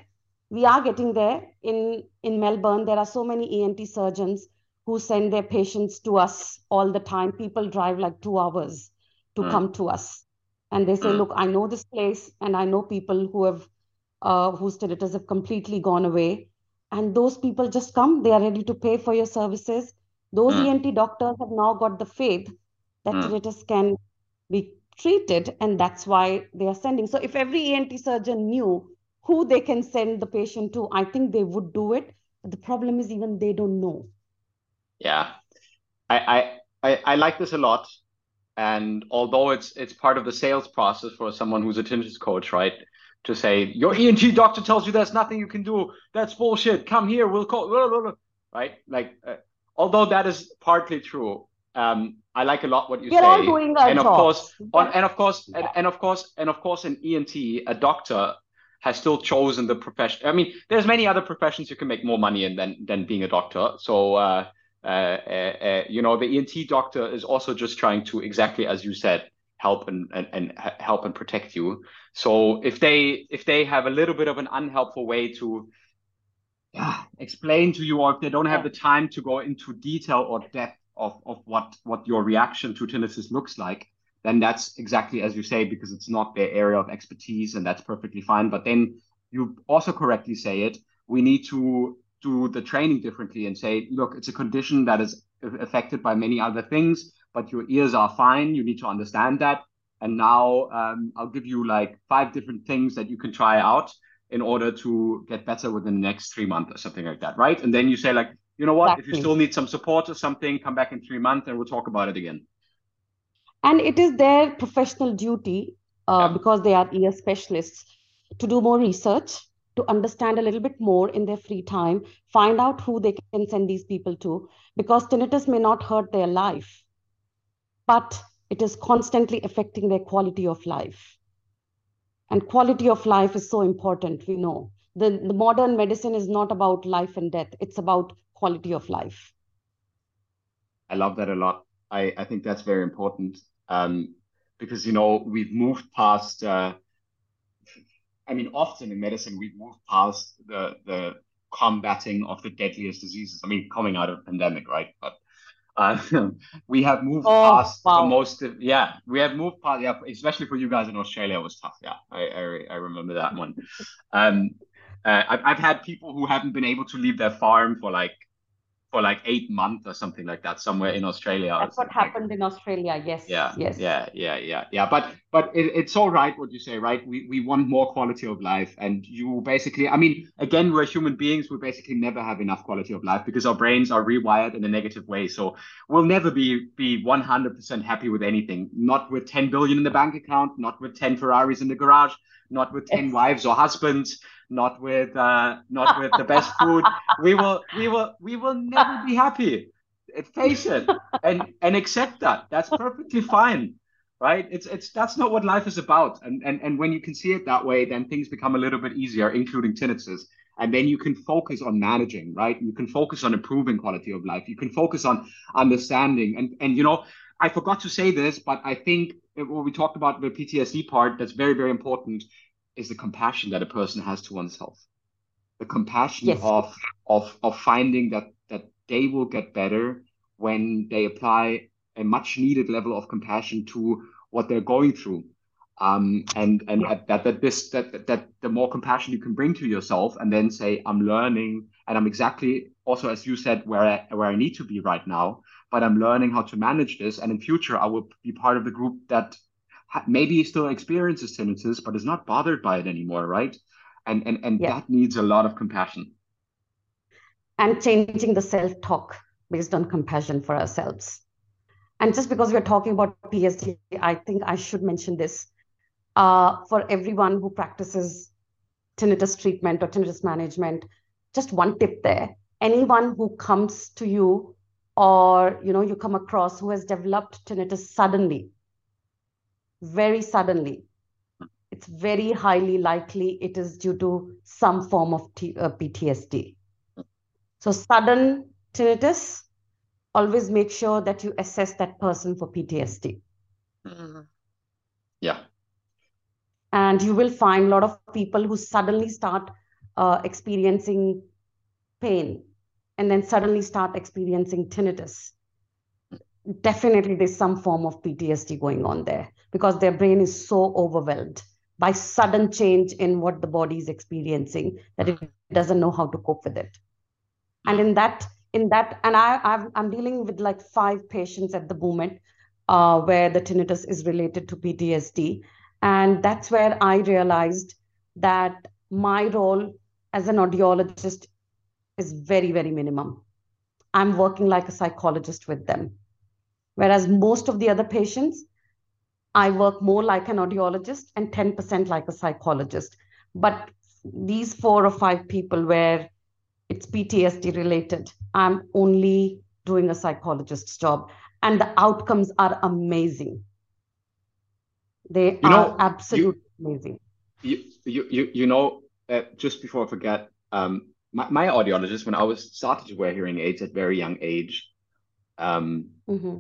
We are getting there. In, in Melbourne, there are so many ENT surgeons who send their patients to us all the time. People drive like two hours to hmm. come to us. And they say, hmm. look, I know this place and I know people who have uh, whose tinnitus have completely gone away. And those people just come, they are ready to pay for your services. Those mm. ENT doctors have now got the faith that mm. tinnitus can be treated, and that's why they are sending. So if every ENT surgeon knew who they can send the patient to, I think they would do it. But the problem is even they don't know. Yeah, I I I, I like this a lot, and although it's it's part of the sales process for someone who's a tinnitus coach, right? to say your ENT doctor tells you there's nothing you can do. That's bullshit. Come here, we'll call. Blah, blah, blah. Right? Like, uh, although that is partly true, um, I like a lot what you We're say. All doing our and jobs. of course, on, and of course, yeah. and, and of course, and of course, an ENT, a doctor has still chosen the profession. I mean, there's many other professions you can make more money in than than being a doctor. So. Uh, uh, uh, uh you know, the ENT doctor is also just trying to exactly as you said, help and, and, and help and protect you. So if they if they have a little bit of an unhelpful way to yeah, explain to you, or if they don't have the time to go into detail or depth of, of what what your reaction to tinnitus looks like, then that's exactly as you say because it's not their area of expertise, and that's perfectly fine. But then you also correctly say it. We need to do the training differently and say, look, it's a condition that is affected by many other things but your ears are fine. You need to understand that. And now um, I'll give you like five different things that you can try out in order to get better within the next three months or something like that, right? And then you say like, you know what? Exactly. If you still need some support or something, come back in three months and we'll talk about it again. And it is their professional duty uh, yeah. because they are ear specialists to do more research to understand a little bit more in their free time, find out who they can send these people to, because tinnitus may not hurt their life but it is constantly affecting their quality of life. And quality of life is so important, we know. The, the modern medicine is not about life and death, it's about quality of life. I love that a lot. I, I think that's very important um, because, you know, we've moved past, uh, I mean, often in medicine, we've moved past the, the combating of the deadliest diseases. I mean, coming out of a pandemic, right? But uh, we have moved oh, past wow. the most. Yeah, we have moved past. Yeah, especially for you guys in Australia, it was tough. Yeah, I I, I remember that one. Um, uh, I've I've had people who haven't been able to leave their farm for like for like eight months or something like that somewhere in Australia. That's what happened like, in Australia. Yes. Yeah. Yes. Yeah. Yeah. Yeah. Yeah. But but it, it's all right what you say, right? We we want more quality of life, and you basically, I mean, again, we're human beings. We basically never have enough quality of life because our brains are rewired in a negative way. So we'll never be be one hundred percent happy with anything. Not with ten billion in the bank account. Not with ten Ferraris in the garage. Not with ten wives or husbands not with uh, not with the best food. We will we will we will never be happy. Face it and and accept that. That's perfectly fine, right? It's it's that's not what life is about. And and and when you can see it that way, then things become a little bit easier, including tinnitus. And then you can focus on managing, right? You can focus on improving quality of life. You can focus on understanding. And and you know, I forgot to say this, but I think what we talked about the PTSD part, that's very very important is the compassion that a person has to oneself the compassion yes. of of of finding that that they will get better when they apply a much needed level of compassion to what they're going through um, and and yeah. that that this that that the more compassion you can bring to yourself and then say i'm learning and i'm exactly also as you said where I, where i need to be right now but i'm learning how to manage this and in future i will be part of the group that maybe still experiences tinnitus, but is not bothered by it anymore, right? And and and yeah. that needs a lot of compassion. And changing the self-talk based on compassion for ourselves. And just because we're talking about PSD, I think I should mention this. Uh, for everyone who practices tinnitus treatment or tinnitus management, just one tip there. Anyone who comes to you or you know you come across who has developed tinnitus suddenly, very suddenly, it's very highly likely it is due to some form of T, uh, PTSD. So sudden tinnitus, always make sure that you assess that person for PTSD. Mm-hmm. Yeah. And you will find a lot of people who suddenly start uh, experiencing pain and then suddenly start experiencing tinnitus. Definitely, there's some form of PTSD going on there because their brain is so overwhelmed by sudden change in what the body is experiencing that it doesn't know how to cope with it. And in that, in that, and I, i am dealing with like five patients at the moment uh, where the tinnitus is related to PTSD. And that's where I realized that my role as an audiologist is very, very minimum. I'm working like a psychologist with them. Whereas most of the other patients, I work more like an audiologist and 10% like a psychologist. But these four or five people where it's PTSD related, I'm only doing a psychologist's job. And the outcomes are amazing. They you are know, absolutely you, amazing. You, you, you, you know, uh, just before I forget, um, my, my audiologist, when I was started to wear hearing aids at very young age, um, mm-hmm.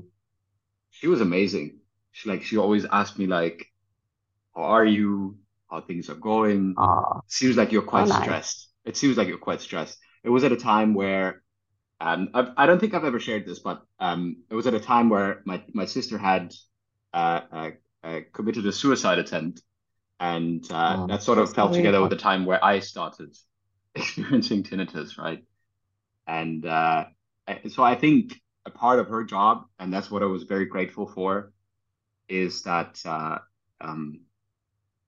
she was amazing. She like she always asked me like, "How are you? How things are going?" Seems like you're quite oh, stressed. Nice. It seems like you're quite stressed. It was at a time where, um, I've, I don't think I've ever shared this, but um, it was at a time where my my sister had uh, uh, uh committed a suicide attempt and uh, oh, that sort of fell together with the time where I started experiencing tinnitus, right? And uh, so I think a part of her job, and that's what I was very grateful for, is that uh, um,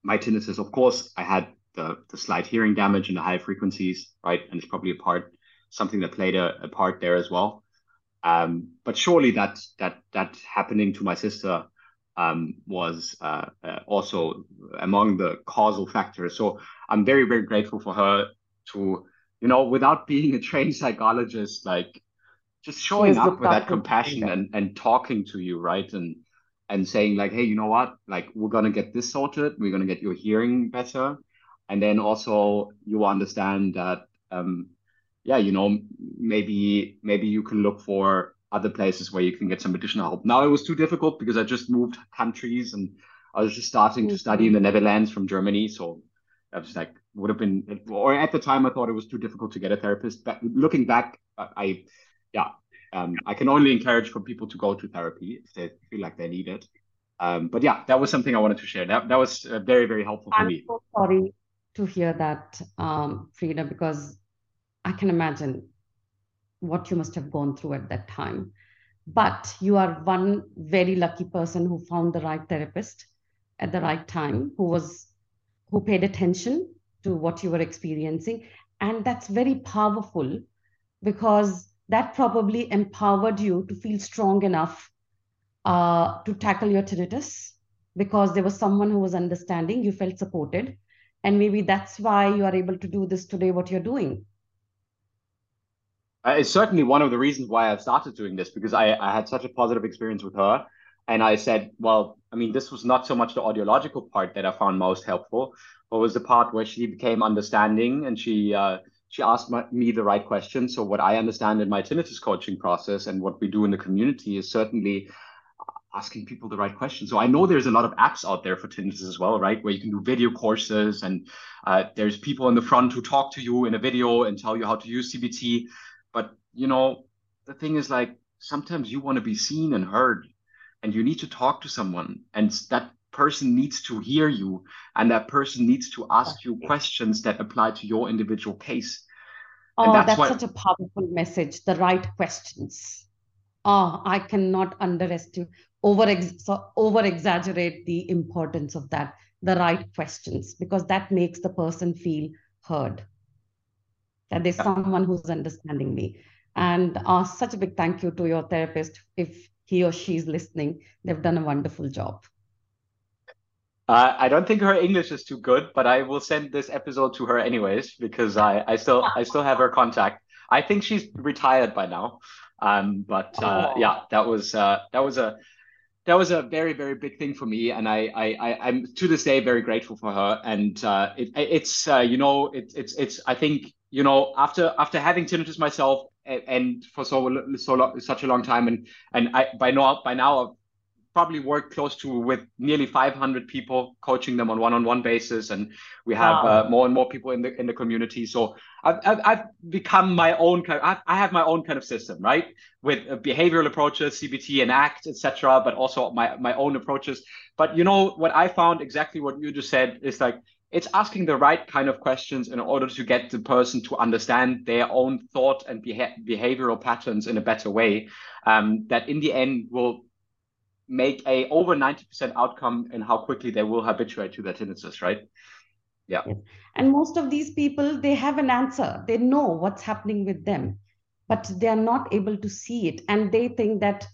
my tinnitus. Of course, I had the the slight hearing damage and the high frequencies, right? And it's probably a part something that played a, a part there as well. Um, but surely that that that happening to my sister um, was uh, uh, also among the causal factors. So I'm very, very grateful for her to, you know, without being a trained psychologist, like just showing up with that compassion and, and talking to you, right? And and saying like, hey, you know what? Like we're gonna get this sorted. We're gonna get your hearing better, and then also you understand that, um, yeah, you know, maybe maybe you can look for other places where you can get some additional help. Now it was too difficult because I just moved countries and I was just starting mm-hmm. to study in the Netherlands from Germany. So I was like, would have been, or at the time I thought it was too difficult to get a therapist. But looking back, I, yeah, um, I can only encourage for people to go to therapy if they feel like they need it. Um, but yeah, that was something I wanted to share. That that was uh, very very helpful for I'm me. I'm so sorry to hear that, um, Frieder, because I can imagine what you must have gone through at that time. But you are one very lucky person who found the right therapist at the right time, who was who paid attention to what you were experiencing. And that's very powerful because that probably empowered you to feel strong enough uh, to tackle your tinnitus because there was someone who was understanding, you felt supported. And maybe that's why you are able to do this today, what you're doing uh, it's certainly one of the reasons why I've started doing this because I, I had such a positive experience with her. And I said, well, I mean, this was not so much the audiological part that I found most helpful, but was the part where she became understanding and she uh, she asked my, me the right questions. So what I understand in my tinnitus coaching process and what we do in the community is certainly asking people the right questions. So I know there's a lot of apps out there for tinnitus as well, right? Where you can do video courses and uh, there's people in the front who talk to you in a video and tell you how to use CBT. But you know, the thing is like sometimes you want to be seen and heard, and you need to talk to someone, and that person needs to hear you, and that person needs to ask you questions that apply to your individual case. Oh, that's, that's why... such a powerful message. The right questions. Oh, I cannot underestimate over over exaggerate the importance of that. The right questions because that makes the person feel heard that there's someone who's understanding me. And uh, such a big thank you to your therapist. If he or she is listening, they've done a wonderful job. Uh, I don't think her English is too good, but I will send this episode to her anyways because I, I still I still have her contact. I think she's retired by now. Um, but uh, oh. yeah, that was uh, that was a that was a very very big thing for me, and I I, I am to this day very grateful for her. And uh, it, it's uh, you know it, it's it's I think you know after after having tinnitus myself and, and for so so long, such a long time, and and I by now by now I've probably worked close to with nearly 500 people coaching them on one-on-one basis. And we have wow. uh, more and more people in the in the community. So i've, I've, I've become my own kind of, i have my own kind of system right? With uh, behavioral approaches cbt and act etc but also my, my own approaches. But you know what i found exactly what you just said is like it's asking the right kind of questions in order to get the person to understand their own thought and beha- behavioral patterns in a better way um, that in the end will make a over 90% outcome in how quickly they will habituate to their tinnitus, right? Yeah. And most of these people, they have an answer. They know what's happening with them, but they are not able to see it. And they think that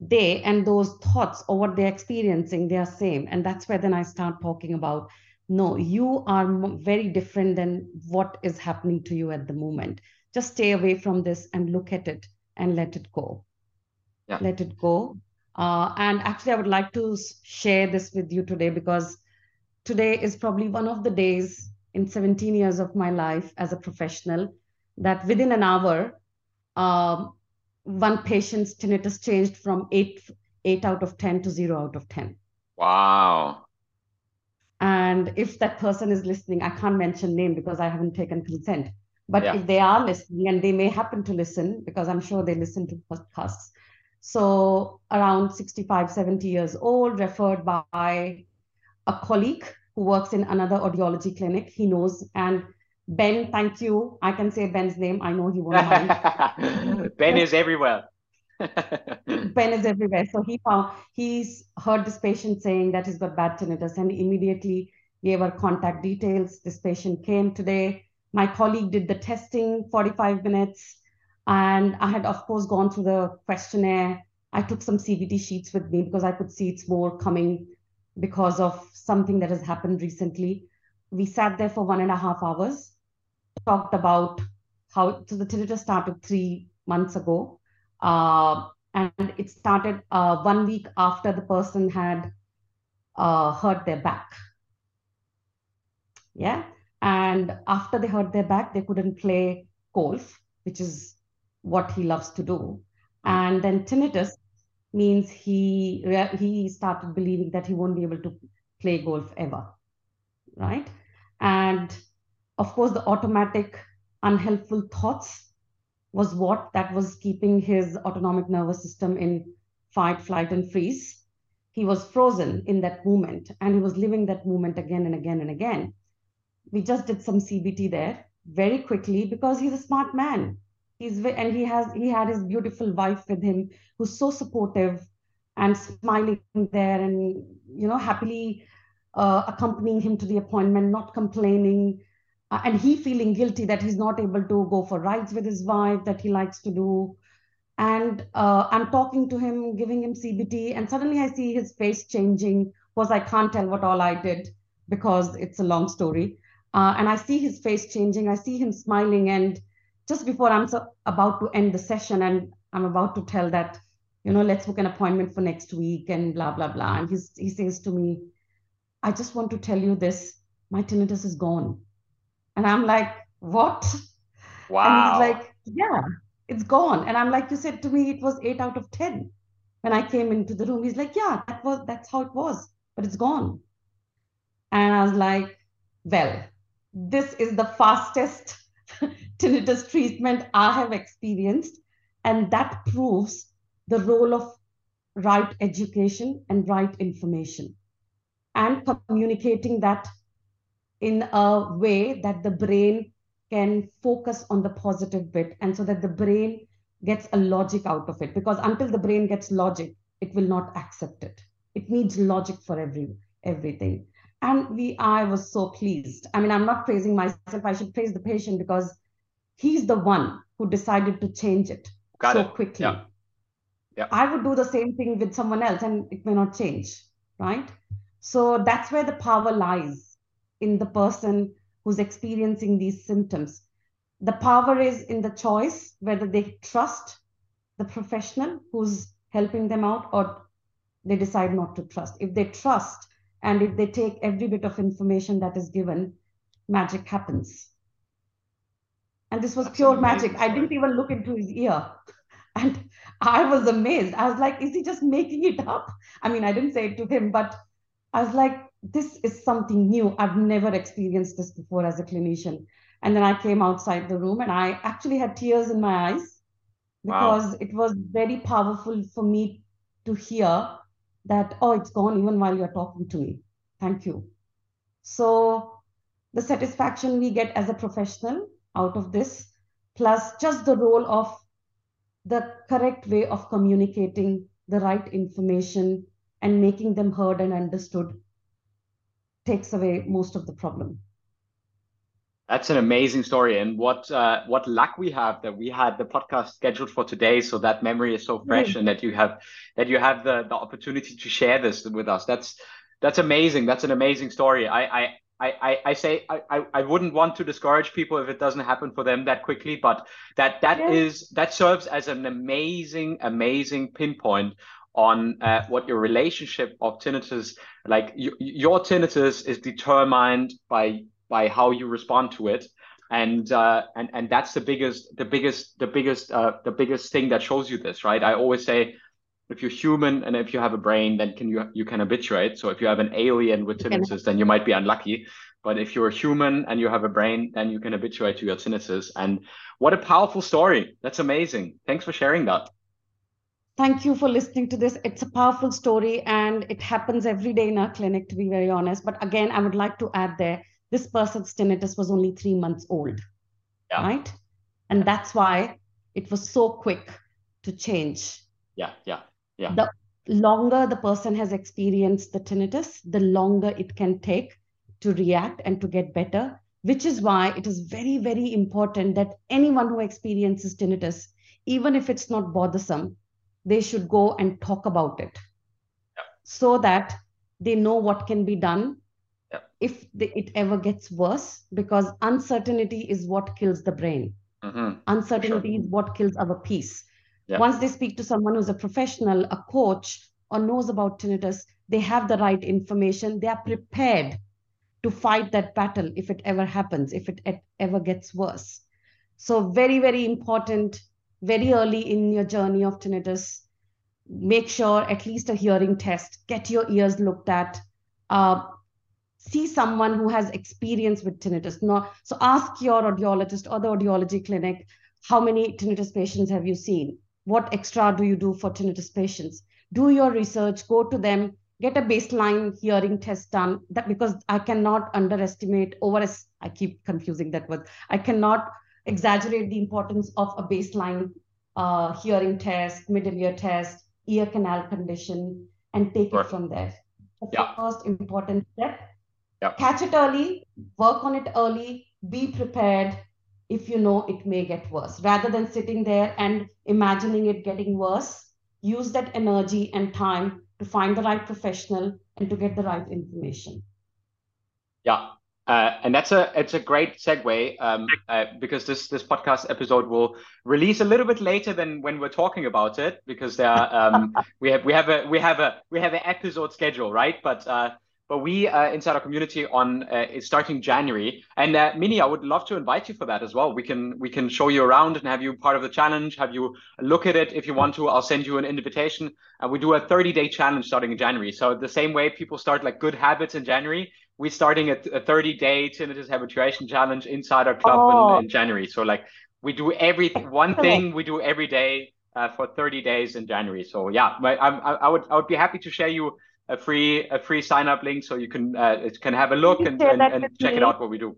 they and those thoughts or what they're experiencing, they are same. And that's where then I start talking about no, you are very different than what is happening to you at the moment. Just stay away from this and look at it and let it go. Yeah. Let it go uh, and actually, I would like to share this with you today because today is probably one of the days in 17 years of my life as a professional that within an hour, um, one patient's tinnitus changed from eight, eight out of 10 to zero out of 10. Wow. And if that person is listening, I can't mention name because I haven't taken consent. But yeah. if they are listening, and they may happen to listen, because I'm sure they listen to podcasts, so around 65, 70 years old, referred by a colleague who works in another audiology clinic. He knows. And Ben, thank you. I can say Ben's name. I know he won't mind. ben is everywhere. Ben is everywhere. So he found he's heard this patient saying that he's got bad tinnitus and immediately gave her contact details. This patient came today. My colleague did the testing 45 minutes and I had, of course, gone through the questionnaire. I took some CBT sheets with me because I could see it's more coming because of something that has happened recently. We sat there for one and a half hours, talked about how so the tinnitus started three months ago. Uh, and it started uh, one week after the person had uh, hurt their back. Yeah. And after they hurt their back, they couldn't play golf, which is what he loves to do. And then tinnitus means he he started believing that he won't be able to play golf ever, right? And of course, the automatic unhelpful thoughts was what that was keeping his autonomic nervous system in fight, flight, and freeze. He was frozen in that moment and he was living that moment again and again and again. We just did some CBT there very quickly because he's a smart man he's and he has he had his beautiful wife with him who's so supportive and smiling there and you know happily uh, accompanying him to the appointment not complaining and he feeling guilty that he's not able to go for rides with his wife that he likes to do. And uh, i'm talking to him giving him cbt and suddenly i see his face changing. Because i can't tell what all i did because it's a long story. Uh, and i see his face changing. I see him smiling. And just before I'm so about to end the session and I'm about to tell that, you know, let's book an appointment for next week and blah, blah, blah. And he's, he says to me, I just want to tell you this, my tinnitus is gone. And I'm like, what? Wow. And he's like, yeah, it's gone. And I'm like, you said to me it was eight out of 10 when I came into the room. He's like, yeah, that was, that's how it was, but it's gone. And I was like, well, this is the fastest tinnitus treatment I have experienced. And that proves the role of right education and right information and communicating that in a way that the brain can focus on the positive bit and so that the brain gets a logic out of it. Because until the brain gets logic it will not accept it. It needs logic for every everything. And we i was so pleased. I mean i'm not praising myself. I should praise the patient because he's the one who decided to change it Got so it. quickly. Yeah. Yeah. i would do the same thing with someone else and it may not change right? So that's where the power lies in the person who's experiencing these symptoms. The power is in the choice whether they trust the professional who's helping them out or they decide not to trust. If they trust and if they take every bit of information that is given, magic happens. And this was That's pure magic. I didn't even look into his ear. And I was amazed. I was like, is he just making it up? I mean, I didn't say it to him, but I was like, this is something new. I've never experienced this before as a clinician. And then I came outside the room and I actually had tears in my eyes because wow. it was very powerful for me to hear that, oh, it's gone even while you're talking to me. Thank you. So the satisfaction we get as a professional out of this, plus just the role of the correct way of communicating the right information and making them heard and understood takes away most of the problem. That's an amazing story, and what uh, what luck we have that we had the podcast scheduled for today, so that memory is so fresh, mm. and that you have that you have the the opportunity to share this with us. That's that's amazing. That's an amazing story. I I I, I say I, I wouldn't want to discourage people if it doesn't happen for them that quickly, but that that yeah. is that serves as an amazing amazing pinpoint on uh, what your relationship of tinnitus like y- your tinnitus is determined by by how you respond to it. And uh, and and that's the biggest the biggest the biggest uh, the biggest thing that shows you this right? I always say if you're human and if you have a brain then can you you can habituate. So if you have an alien with tinnitus then you might be unlucky. But if you're a human and you have a brain then you can habituate to your tinnitus. And what a powerful story. That's amazing. Thanks for sharing that thank you for listening to this. It's a powerful story and it happens every day in our clinic, to be very honest. But again, I would like to add there this person's tinnitus was only three months old, yeah. right? And that's why it was so quick to change. Yeah, yeah, yeah. The longer the person has experienced the tinnitus, the longer it can take to react and to get better, which is why it is very, very important that anyone who experiences tinnitus, even if it's not bothersome, they should go and talk about it yeah. so that they know what can be done yeah. if it ever gets worse because uncertainty is what kills the brain mm-hmm. uncertainty sure. is what kills our peace yeah. once they speak to someone who's a professional a coach or knows about tinnitus they have the right information they are prepared to fight that battle if it ever happens if it ever gets worse so very very important very early in your journey of tinnitus, make sure at least a hearing test, get your ears looked at, uh, see someone who has experience with tinnitus. No, so ask your audiologist or the audiology clinic, how many tinnitus patients have you seen? What extra do you do for tinnitus patients? Do your research, go to them, get a baseline hearing test done. That because I cannot underestimate over. I keep confusing that word. I cannot exaggerate the importance of a baseline uh, hearing test, middle ear test, ear canal condition, and take right. it from there. That's yeah. the first important step. Yeah. Catch it early, work on it early, be prepared if you know it may get worse. Rather than sitting there and imagining it getting worse, use that energy and time to find the right professional and to get the right information. Yeah, uh, and that's a it's a great segue um, uh, because this this podcast episode will release a little bit later than when we're talking about it because there are, um, we have we have a we have a we have an episode schedule right? But uh, but we uh, inside our community on uh, it's starting January. And uh, Mini I would love to invite you for that as well. We can we can show you around and have you part of the challenge have you look at it if you want to. I'll send you an invitation. And we do a 30 day challenge starting in January. So the same way people start like good habits in January we're starting a, a 30 day tinnitus habituation challenge inside our club oh. in, in, January. So like we do every one thing we do every day uh, for 30 days in January. So yeah, I, I, I, would I would be happy to share you a free a free sign up link so you can uh, can have a look and, and, and check me. it out what we do.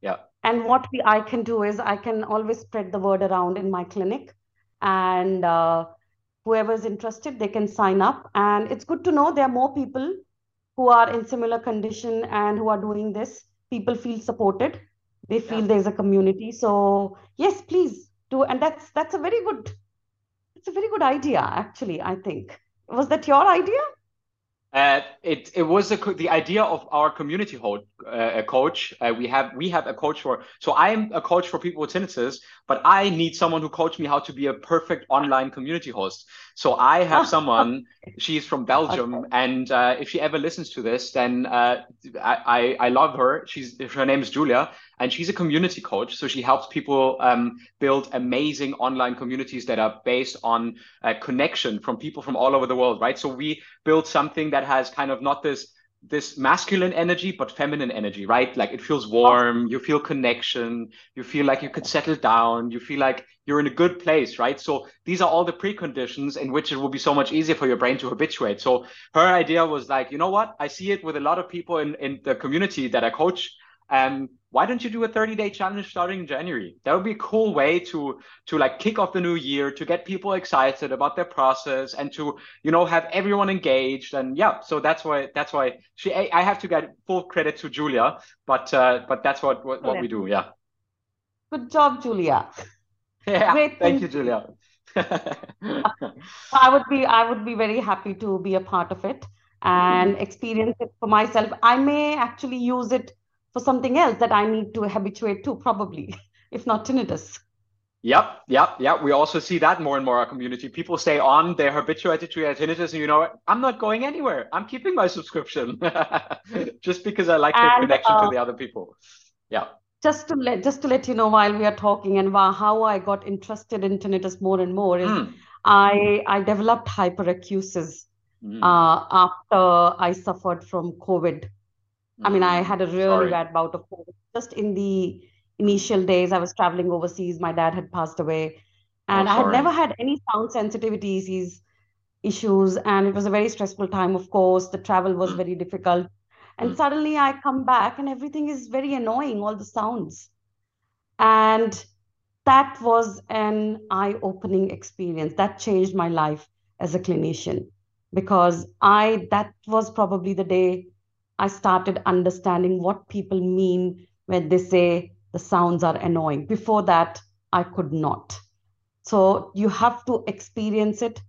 Yeah. And what we I can do is I can always spread the word around in my clinic, and uh, whoever's interested they can sign up. And it's good to know there are more people who are in similar condition and who are doing this people feel supported. They feel yeah. there's a community. So yes please do. And that's that's a very good it's a very good idea actually i think. Was that your idea Uh, it it was a, the idea of our community hold, uh, coach. Uh, we have we have a coach for. So I'm a coach for people with tinnitus, but I need someone who coach me how to be a perfect online community host. So I have someone. she's from Belgium, okay. and uh, if she ever listens to this, then uh, I, I I love her. She's her name is Julia, and she's a community coach. So she helps people um, build amazing online communities that are based on uh, connection from people from all over the world, right? So we build something that has kind of not this this masculine energy but feminine energy right like it feels warm you feel connection you feel like you could settle down you feel like you're in a good place right so these are all the preconditions in which it will be so much easier for your brain to habituate so her idea was like you know what i see it with a lot of people in in the community that i coach um, why don't you do a 30 day challenge starting in January? That would be a cool way to to like kick off the new year, to get people excited about their process, and to you know have everyone engaged. And yeah, so that's why that's why she. I have to get full credit to Julia, but uh, but that's what what, what we do. Yeah. Good job, Julia. Yeah. Great thank you, Julia. I would be I would be very happy to be a part of it and mm-hmm. experience it for myself. I may actually use it for something else that I need to habituate to, probably, if not tinnitus. Yep, yep, yep. We also see that more and more our community. People stay on, they're habituated to tinnitus, and you know, I'm not going anywhere. I'm keeping my subscription just because I like the connection uh, to the other people. Yeah. Just to let just to let you know while we are talking and how I got interested in tinnitus more and more is mm. I I developed hyperacusis mm. uh, after I suffered from COVID. I mean, I had a really Sorry. bad bout of COVID. Just in the initial days, I was traveling overseas. My dad had passed away, and oh, I had never had any sound sensitivities issues, and it was a very stressful time. Of course, the travel was mm. very difficult, and mm. suddenly I come back, and everything is very annoying. All the sounds, and that was an eye-opening experience. That changed my life as a clinician because I that was probably the day I started understanding what people mean when they say the sounds are annoying. Before that, I could not. So you have to experience it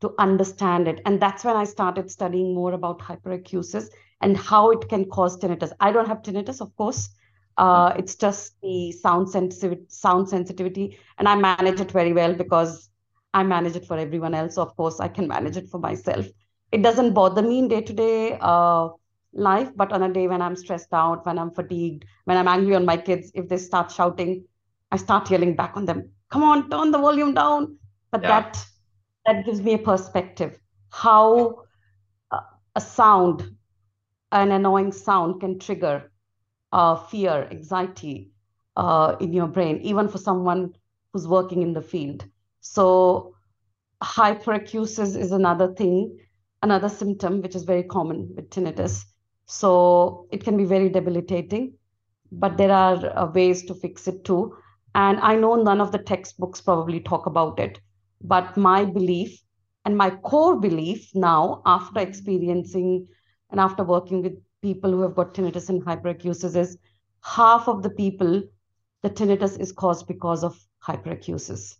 to understand it. And that's when I started studying more about hyperacusis and how it can cause tinnitus. I don't have tinnitus, of course. Uh, it's just the sound sensitivity, sound sensitivity, and I manage it very well because I manage it for everyone else. So of course, I can manage it for myself. It doesn't bother me in day to day life but on a day when i'm stressed out when i'm fatigued when i'm angry on my kids if they start shouting i start yelling back on them come on turn the volume down. But yeah. that that gives me a perspective. How a sound an annoying sound can trigger uh, fear anxiety uh, in your brain even for someone who's working in the field. So hyperacusis is another thing another symptom which is very common with tinnitus so it can be very debilitating, but there are uh, ways to fix it too. And I know none of the textbooks probably talk about it, but my belief and my core belief now, after experiencing and after working with people who have got tinnitus and hyperacusis, is half of the people, the tinnitus is caused because of hyperacusis.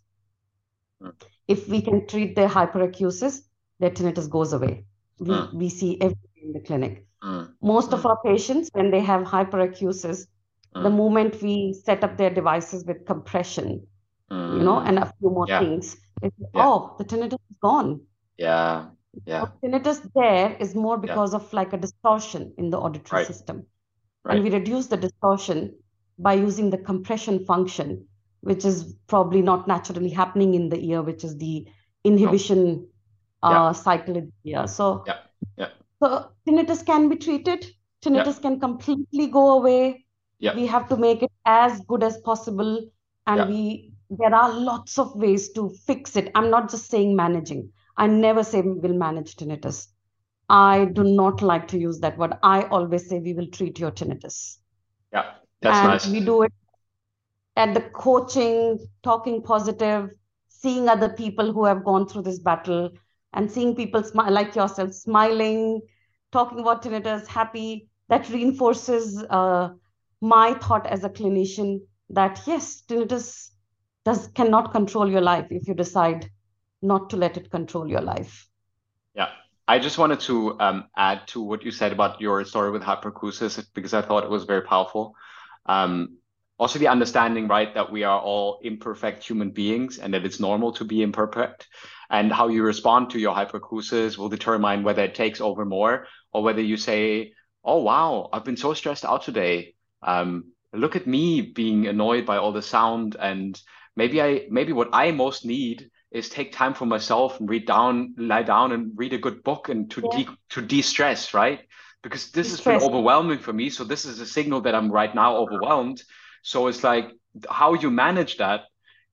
Mm. If we can treat their hyperacusis, their tinnitus goes away. We, mm. we see everything in the clinic. Mm. Most mm. of our patients, when they have hyperacusis, mm. the moment we set up their devices with compression, you know, and a few more yeah. things, oh, the tinnitus is gone. Yeah. Yeah. tinnitus there is more because yeah. of like a distortion in the auditory right. system. Right. And we reduce the distortion by using the compression function, which is probably not naturally happening in the ear, which is the inhibition no. uh, cycle in the ear. So yeah. Yeah. So tinnitus can be treated. Tinnitus yeah. can completely go away. Yeah. We have to make it as good as possible. And yeah. we there are lots of ways to fix it. I'm not just saying managing. I never say we will manage tinnitus. I do not like to use that word. I always say we will treat your tinnitus. Yeah, that's and nice. We do it at the coaching, talking positive, seeing other people who have gone through this battle and seeing people smile like yourself smiling talking about tinnitus happy that reinforces uh, my thought as a clinician that yes tinnitus does cannot control your life if you decide not to let it control your life yeah I just wanted to um, add to what you said about your story with hyperacusis because I thought it was very powerful. Um, also, the understanding, right, that we are all imperfect human beings and that it's normal to be imperfect. And how you respond to your hyperacusis will determine whether it takes over more or whether you say, Oh, wow, I've been so stressed out today. Um, look at me being annoyed by all the sound. And maybe I, maybe what I most need is take time for myself and read down, lie down and read a good book and to yeah. de to de-stress, right? Because this has been overwhelming for me. So this is a signal that I'm right now overwhelmed. So it's like how you manage that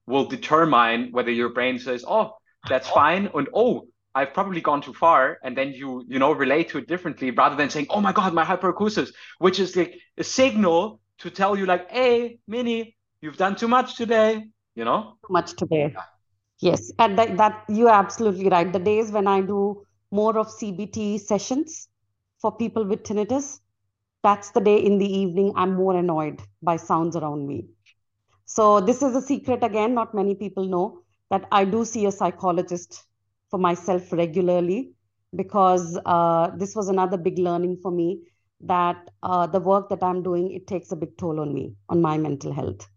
will determine whether your brain says, "Oh, that's fine," and "Oh, I've probably gone too far," and then you you know relate to it differently rather than saying, "Oh my God, my hyperacusis," which is like a signal to tell you like, "Hey, Mini, you've done too much today," you know. Too much today. Yes, and that, that you're absolutely right. The days when I do more of CBT sessions for people with tinnitus, that's the day in the evening I'm more annoyed by sounds around me. So this is a secret again, not many people know that I do see a psychologist for myself regularly because uh, this was another big learning for me that uh, the work that I'm doing, it takes a big toll on me, on my mental health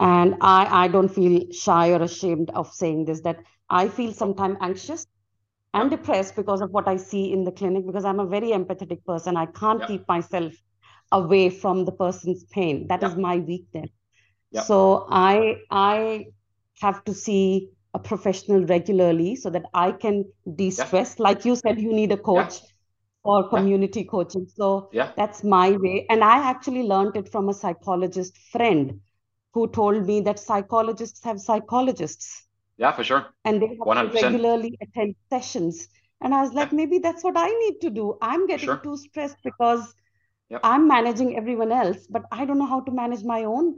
and i i don't feel shy or ashamed of saying this that i feel sometimes anxious and depressed because of what i see in the clinic because i'm a very empathetic person. I can't yeah. keep myself away from the person's pain. That yeah. is my weakness. Yeah. so i i have to see a professional regularly so that i can de-stress. Like you said you need a coach or community coaching. So that's my way. And i actually learned it from a psychologist friend who told me that psychologists have psychologists. Yeah, for sure. And they have to regularly attend sessions. And I was like, yeah. maybe that's what I need to do. I'm getting sure. too stressed because yep. I'm managing everyone else, but I don't know how to manage my own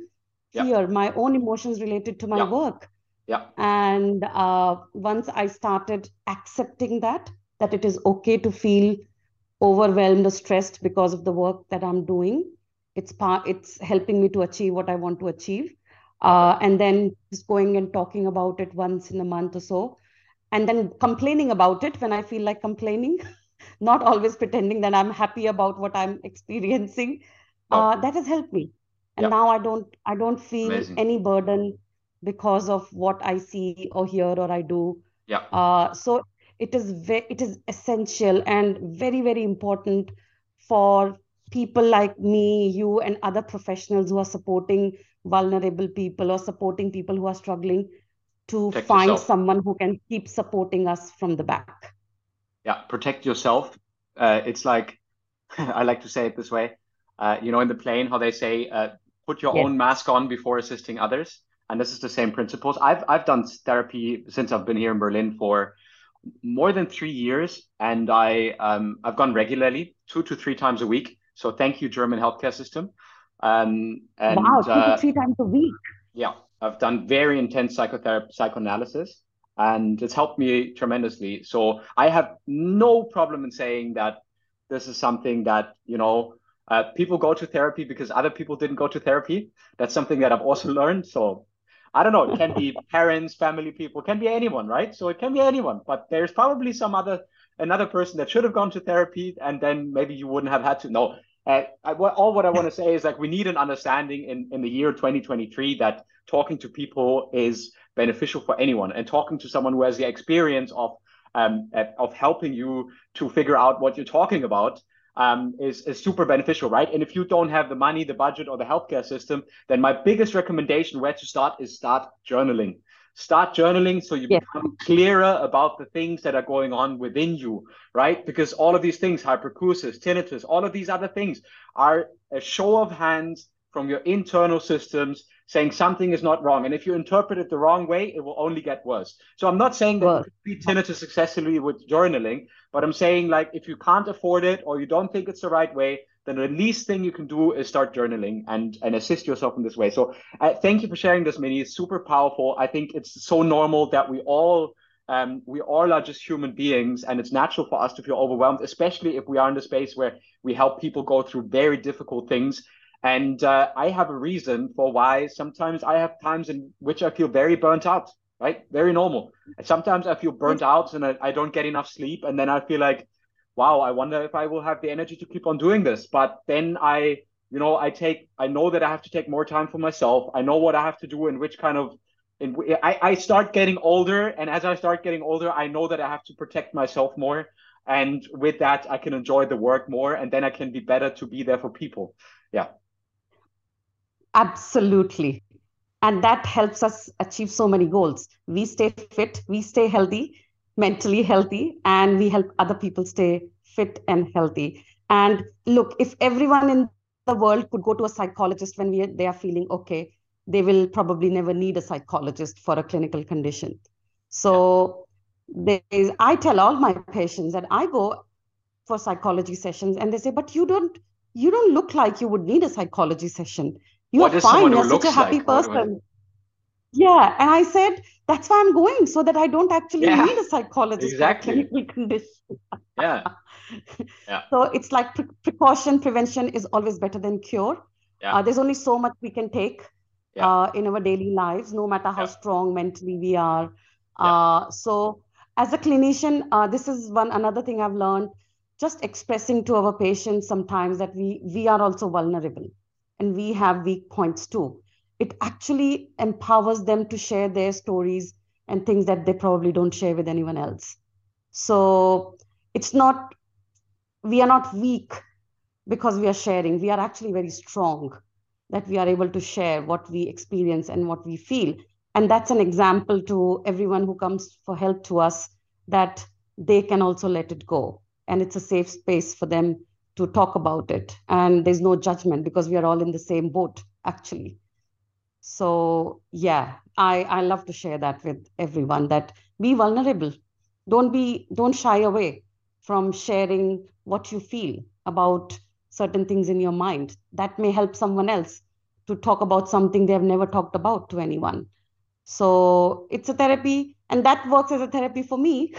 fear, my own emotions related to my yep. work. Yeah. And uh, once I started accepting that, that it is okay to feel overwhelmed or stressed because of the work that I'm doing, it's part it's helping me to achieve what i want to achieve uh, and then just going and talking about it once in a month or so. And then complaining about it when i feel like complaining. Not always pretending that i'm happy about what i'm experiencing. Uh, that has helped me. And yeah. now i don't i don't feel Amazing. any burden because of what i see or hear or i do. Yeah. Uh, so it is very it is essential and very very important for people like me, you, and other professionals who are supporting vulnerable people or supporting people who are struggling to protect find yourself. someone who can keep supporting us from the back. Yeah, protect yourself. Uh, it's like, I like to say it this way. Uh, you know, in the plane, how they say, uh, put your yes. own mask on before assisting others. And this is the same principles. I've, I've done therapy since I've been here in Berlin for more than three years. And I, um, I've gone regularly, two to three times a week. So thank you, German healthcare system. Um, and, wow, two uh, to three times a week. Yeah, I've done very intense psychotherapy, psychoanalysis, and it's helped me tremendously. So I have no problem in saying that this is something that you know uh, people go to therapy because other people didn't go to therapy. That's something that I've also learned. So I don't know. It can be parents, family people, can be anyone, right? So it can be anyone. But there's probably some other another person that should have gone to therapy, and then maybe you wouldn't have had to. No, uh, all what I want to say is like we need an understanding in, in the year 2023 that talking to people is beneficial for anyone and talking to someone who has the experience of um, of helping you to figure out what you're talking about um, is, is super beneficial, right? And if you don't have the money, the budget, or the healthcare system, then my biggest recommendation where to start is start journaling start journaling so you become clearer about the things that are going on within you right? Because all of these things hyperacusis tinnitus all of these other things are a show of hands from your internal systems saying something is not wrong. And if you interpret it the wrong way it will only get worse. So i'm not saying that well, you treat tinnitus successfully with journaling but i'm saying like if you can't afford it or you don't think it's the right way then the least thing you can do is start journaling and and assist yourself in this way. So uh, thank you for sharing this, Mini. It's super powerful. I think it's so normal that we all um, we all are just human beings, and it's natural for us to feel overwhelmed, especially if we are in the space where we help people go through very difficult things. And uh, I have a reason for why sometimes I have times in which I feel very burnt out. right? Very normal. Sometimes I feel burnt out and I, I don't get enough sleep. And then I feel like, wow, I wonder if I will have the energy to keep on doing this. But then I, you know, I take, I know that I have to take more time for myself. I know what I have to do and which kind of, in, I, I start getting older. And as I start getting older, I know that I have to protect myself more. And with that, I can enjoy the work more and then I can be better to be there for people. Yeah. Absolutely and that helps us achieve so many goals we stay fit we stay healthy mentally healthy and we help other people stay fit and healthy and look if everyone in the world could go to a psychologist when we, they are feeling okay they will probably never need a psychologist for a clinical condition so there is i tell all my patients that i go for psychology sessions and they say but you don't you don't look like you would need a psychology session you what are fine. You're such a happy like? person. Yeah. And I said, that's why I'm going, so that I don't actually yeah. need a psychologist exactly. for clinical condition. yeah. Yeah. So it's like pre- precaution, prevention is always better than cure. Yeah. Uh, there's only so much we can take yeah. uh, in our daily lives, no matter how yeah. strong mentally we are. Uh, so as a clinician, uh, this is one another thing I've learned. Just expressing to our patients sometimes that we we are also vulnerable and we have weak points too. It actually empowers them to share their stories and things that they probably don't share with anyone else. So it's not, we are not weak because we are sharing. We are actually very strong that we are able to share what we experience and what we feel. And that's an example to everyone who comes for help to us that they can also let it go. And it's a safe space for them to talk about it and there's no judgment because we are all in the same boat actually so yeah i i love to share that with everyone that be vulnerable don't be don't shy away from sharing what you feel about certain things in your mind that may help someone else to talk about something they have never talked about to anyone so it's a therapy and that works as a therapy for me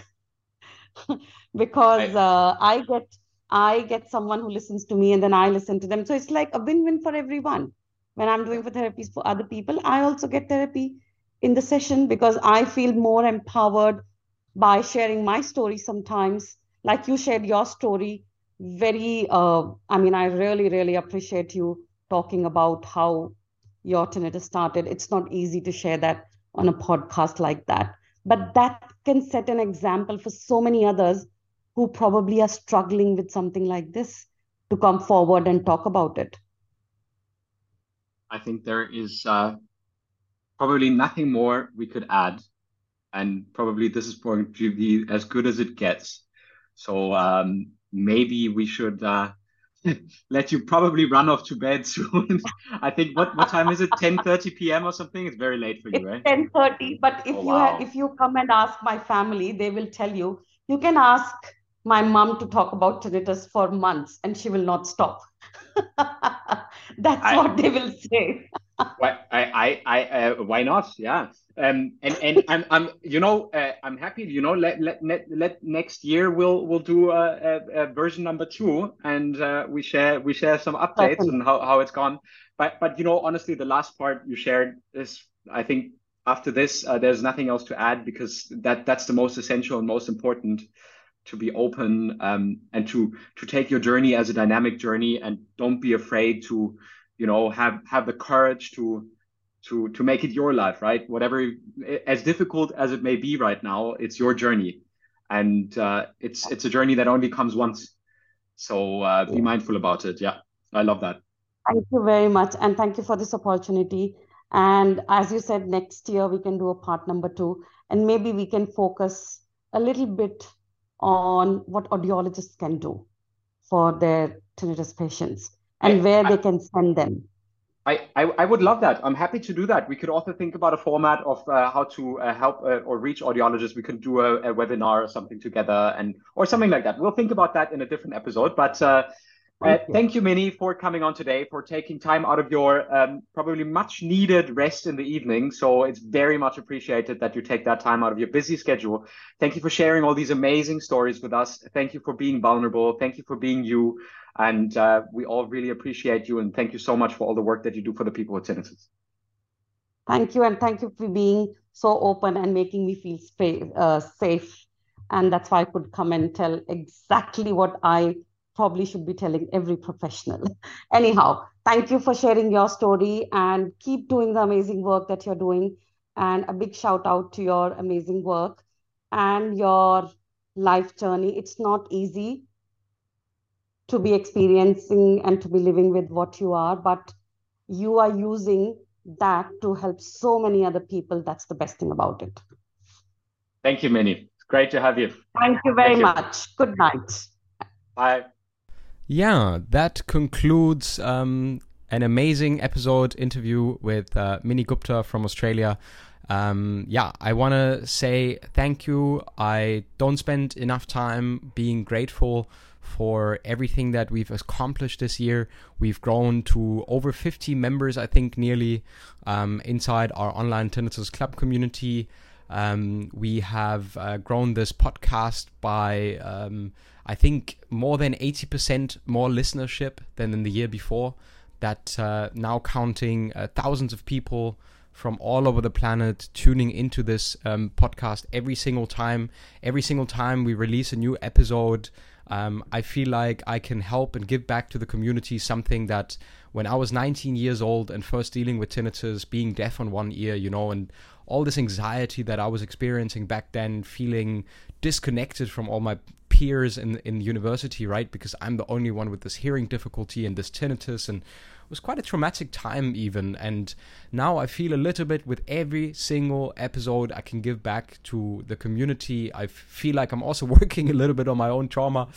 because uh, i get I get someone who listens to me and then I listen to them. So it's like a win win for everyone. When I'm doing for therapies for other people, I also get therapy in the session because I feel more empowered by sharing my story sometimes. Like you shared your story, very, uh, I mean, I really, really appreciate you talking about how your tinnitus started. It's not easy to share that on a podcast like that, but that can set an example for so many others who probably are struggling with something like this to come forward and talk about it? I think there is uh, probably nothing more we could add. And probably this is going to be as good as it gets. So um, maybe we should uh, let you probably run off to bed soon. I think what what time is it? 10:30 p.m. or something? It's very late for you, right? 10:30. But if oh, you wow. if you come and ask my family, they will tell you. You can ask my mom to talk about tinnitus for months and she will not stop. That's I, what they will say. why, I, I, I, uh, why not? Yeah. Um, and and I'm, I'm, you know, uh, I'm happy. You know, let let let, let next year we'll we'll do a, a, a version number two, and uh, we share we share some updates on how, how it's gone. But but you know, honestly, the last part you shared is, I think, after this, uh, there's nothing else to add because that that's the most essential and most important to be open um, and to to take your journey as a dynamic journey and don't be afraid to you know have have the courage to to to make it your life right? Whatever as difficult as it may be right now it's your journey. And uh, it's it's a journey that only comes once. So uh, be mindful about it. Yeah. I love that. Thank you very much and thank you for this opportunity. And as you said next year we can do a part number two and maybe we can focus a little bit on what audiologists can do for their tinnitus patients and I, where I, they can send them. I, I, I, would love that. I'm happy to do that. We could also think about a format of uh, how to uh, help uh, or reach audiologists. We can do a, a, webinar or something together, and or something like that. We'll think about that in a different episode. But uh, Thank, you. Mini, for coming on today, for taking time out of your um, probably much needed rest in the evening. So it's very much appreciated that you take that time out of your busy schedule. Thank you for sharing all these amazing stories with us. Thank you for being vulnerable. Thank you for being you. And uh, we all really appreciate you. And thank you so much for all the work that you do for the people with tinnitus. Thank you. And thank you for being so open and making me feel spa- uh, safe. And that's why I could come and tell exactly what I probably should be telling every professional. Anyhow, thank you for sharing your story and keep doing the amazing work that you're doing. And a big shout out to your amazing work and your life journey. It's not easy to be experiencing and to be living with what you are, but you are using that to help so many other people. That's the best thing about it. Thank you, Mini. It's great to have you. Thank you very Thank much. You. Good night. Bye. Yeah, that concludes um, an amazing episode interview with uh, Mini Gupta from Australia. Um, yeah, I want to say thank you. I don't spend enough time being grateful for everything that we've accomplished this year. We've grown to over 50 members, I think, nearly um, inside our online tinnitus club community. Um, we have uh, grown this podcast by, um, I think, more than 80% more listenership than in the year before. That uh, now counting uh, thousands of people from all over the planet tuning into this um, podcast every single time. Every single time we release a new episode, um, I feel like I can help and give back to the community something that when I was 19 years old and first dealing with tinnitus, being deaf on one ear, you know, and all this anxiety that I was experiencing back then, feeling disconnected from all my peers in in university, right? Because I'm the only one with this hearing difficulty and this tinnitus and it was quite a traumatic time even. And now i feel a little bit with every single episode i can give back to the community. I feel like i'm also working a little bit on my own trauma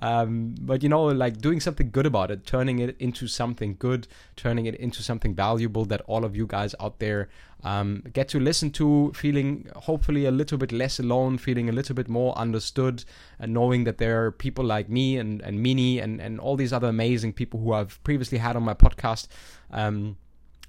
um, but you know like doing something good about it turning it into something good turning it into something valuable that all of you guys out there um, get to listen to, feeling hopefully a little bit less alone, feeling a little bit more understood, and knowing that there are people like me and, and Mini and, and all these other amazing people who I've previously had on my podcast. Um,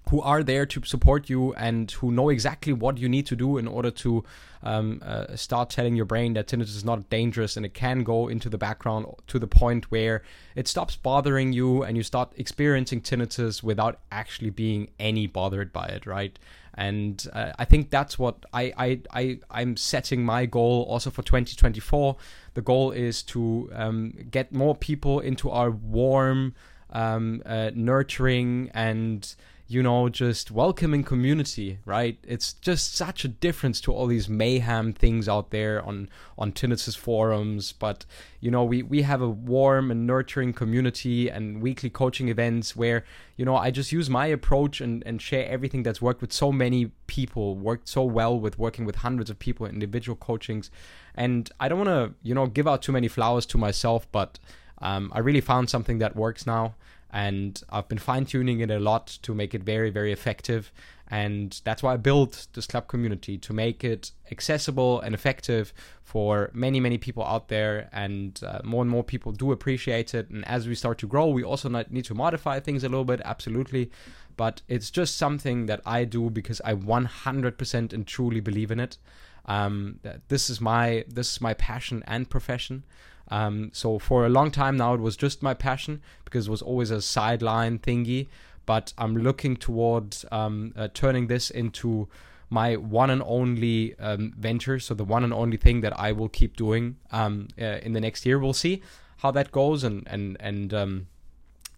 who are there to support you and who know exactly what you need to do in order to um, uh, start telling your brain that tinnitus is not dangerous and it can go into the background to the point where it stops bothering you and you start experiencing tinnitus without actually being any bothered by it, right? and uh, I think that's what I, I I I'm setting my goal also for 2024. The goal is to um, get more people into our warm, um, uh, nurturing, and you know, just welcoming community, right? It's just such a difference to all these mayhem things out there on on tinnitus forums. But you know, we we have a warm and nurturing community and weekly coaching events where you know I just use my approach and and share everything that's worked with so many people, worked so well with working with hundreds of people individual coachings. And I don't want to you know give out too many flowers to myself, but um, I really found something that works now and I've been fine tuning it a lot to make it very, very effective. And that's why I built this club community to make it accessible and effective for many, many people out there. And uh, more and more people do appreciate it. And as we start to grow, we also need to modify things a little bit, absolutely. But it's just something that I do because I 100% and truly believe in it. Um, this is my this is my passion and profession. Um, so for a long time now, it was just my passion because it was always a sideline thingy. But I'm looking towards um, uh, turning this into my one and only um, venture. So the one and only thing that I will keep doing um, uh, in the next year. We'll see how that goes and and and um,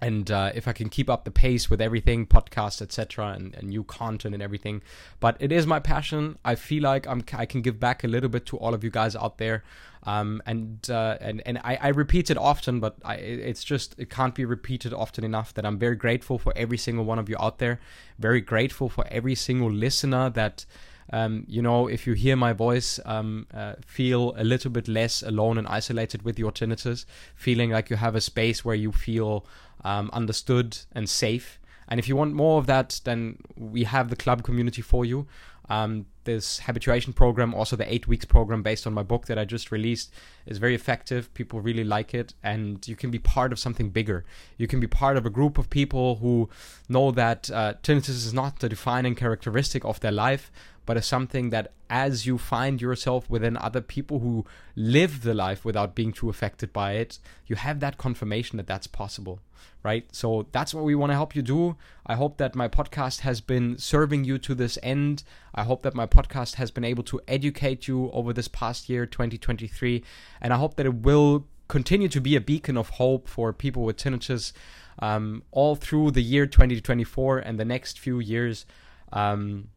and uh, if I can keep up the pace with everything, podcasts, etc., and, and, new content and everything. But it is my passion. I feel like I'm I can give back a little bit to all of you guys out there. Um, and uh, and and I, I, repeat it often, but I, it's just it can't be repeated often enough that I'm very grateful for every single one of you out there. Very grateful for every single listener that. Um, you know, if you hear my voice, um, uh, feel a little bit less alone and isolated with your tinnitus, feeling like you have a space where you feel um, understood and safe. And if you want more of that, then we have the club community for you. Um, this habituation program, also the eight weeks program based on my book that I just released, is very effective. People really like it, and you can be part of something bigger. You can be part of a group of people who know that uh, tinnitus is not the defining characteristic of their life, but as something that as you find yourself within other people who live the life without being too affected by it, you have that confirmation that that's possible, right? So that's what we want to help you do. I hope that my podcast has been serving you to this end. I hope that my podcast has been able to educate you over this past year, 2023, and I hope that it will continue to be a beacon of hope for people with tinnitus um, all through the year 2024 and the next few years. Um,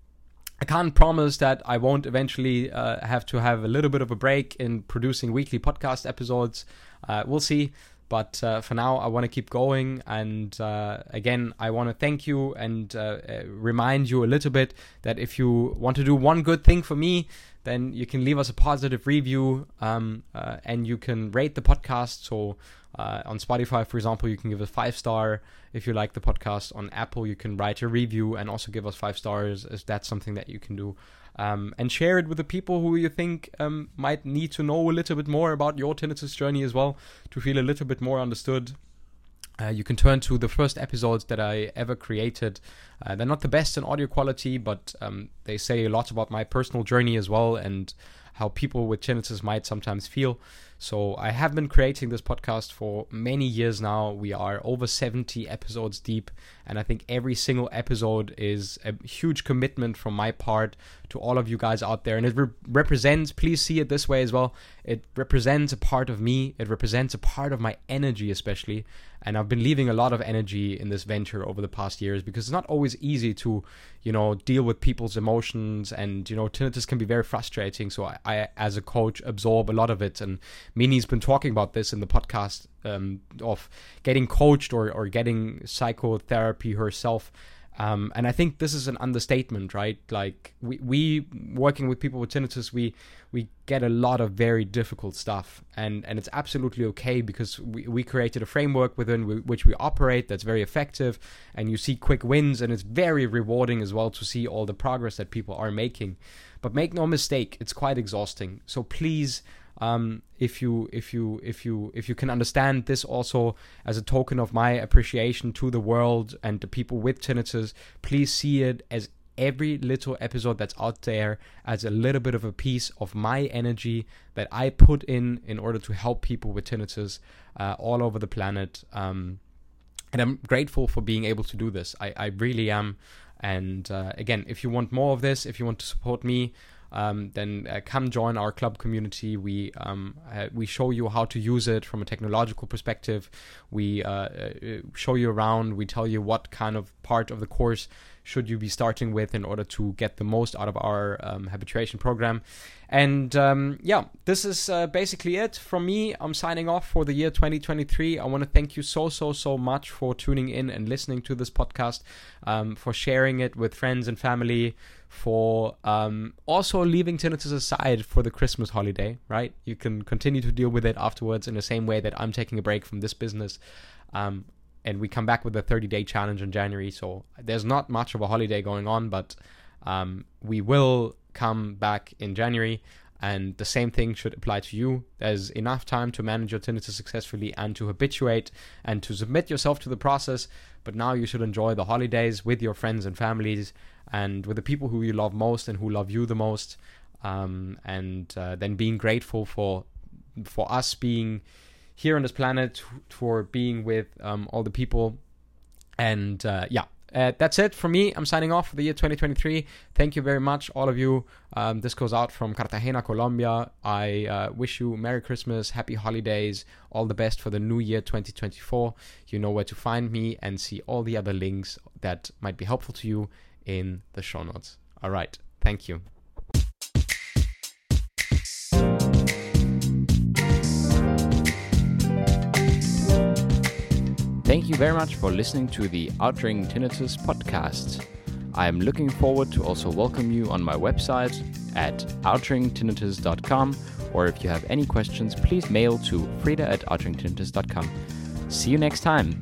I can't promise that I won't eventually uh, have to have a little bit of a break in producing weekly podcast episodes. Uh, we'll see. But uh, for now, I want to keep going. And uh, again, I want to thank you and uh, uh, remind you a little bit that if you want to do one good thing for me, then you can leave us a positive review um, and you can rate the podcast. So uh, on Spotify, for example, you can give us five star if you like the podcast. On Apple, you can write a review and also give us five stars if that's something that you can do. Um, and share it with the people who you think um, might need to know a little bit more about your tinnitus journey as well to feel a little bit more understood. Uh, you can turn to the first episodes that I ever created. Uh, they're not the best in audio quality, but um, they say a lot about my personal journey as well and how people with tinnitus might sometimes feel. So I have been creating this podcast for many years now. We are over 70 episodes deep, and I think every single episode is a huge commitment from my part to all of you guys out there. And it re- represents, please see it this way as well, it represents a part of me, it represents a part of my energy, especially. And I've been leaving a lot of energy in this venture over the past years because it's not always easy to, you know, deal with people's emotions. And, you know, tinnitus can be very frustrating. So I, I as a coach, absorb a lot of it. And Mini's been talking about this in the podcast um, of getting coached or, or getting psychotherapy herself. Um, and I think this is an understatement, right? Like we, we working with people with tinnitus, we we get a lot of very difficult stuff, and and it's absolutely okay because we, we created a framework within which we operate that's very effective, and you see quick wins, and it's very rewarding as well to see all the progress that people are making. But make no mistake, it's quite exhausting. So please um, if you if you if you if you can understand this also as a token of my appreciation to the world and the people with tinnitus, please see it as every little episode that's out there as a little bit of a piece of my energy that I put in in order to help people with tinnitus uh, all over the planet. Um, and I'm grateful for being able to do this. I, I really am. And uh, again, if you want more of this, if you want to support me, um, then uh, come join our club community. We um, uh, we show you how to use it from a technological perspective. We uh, uh, show you around. We tell you what kind of part of the course should you be starting with in order to get the most out of our um, habituation program. And um, yeah, this is uh, basically it from me. I'm signing off for the year 2023. I want to thank you so, so, so much for tuning in and listening to this podcast, um, for sharing it with friends and family, for um, also leaving tinnitus aside for the Christmas holiday, right? You can continue to deal with it afterwards in the same way that I'm taking a break from this business. Um, and we come back with a 30 day challenge in January. So there's not much of a holiday going on, but um, we will come back in January. And the same thing should apply to you. There's enough time to manage your tinnitus successfully and to habituate and to submit yourself to the process. But now you should enjoy the holidays with your friends and families and with the people who you love most and who love you the most. Um, and uh, then being grateful for for us being here on this planet for being with um, all the people. And uh, yeah, uh, that's it for me. I'm signing off for the year 2023. Thank you very much, all of you. Um, this goes out from Cartagena, Colombia. I uh, wish you Merry Christmas, Happy Holidays, all the best for the new year 2024. You know where to find me and see all the other links that might be helpful to you in the show notes. All right. Thank you. Thank you very much for listening to the Outring Tinnitus podcast. I am looking forward to also welcome you on my website at outringtinnitus.com or if you have any questions, please mail to frieder at outringtinnitus.com. See you next time.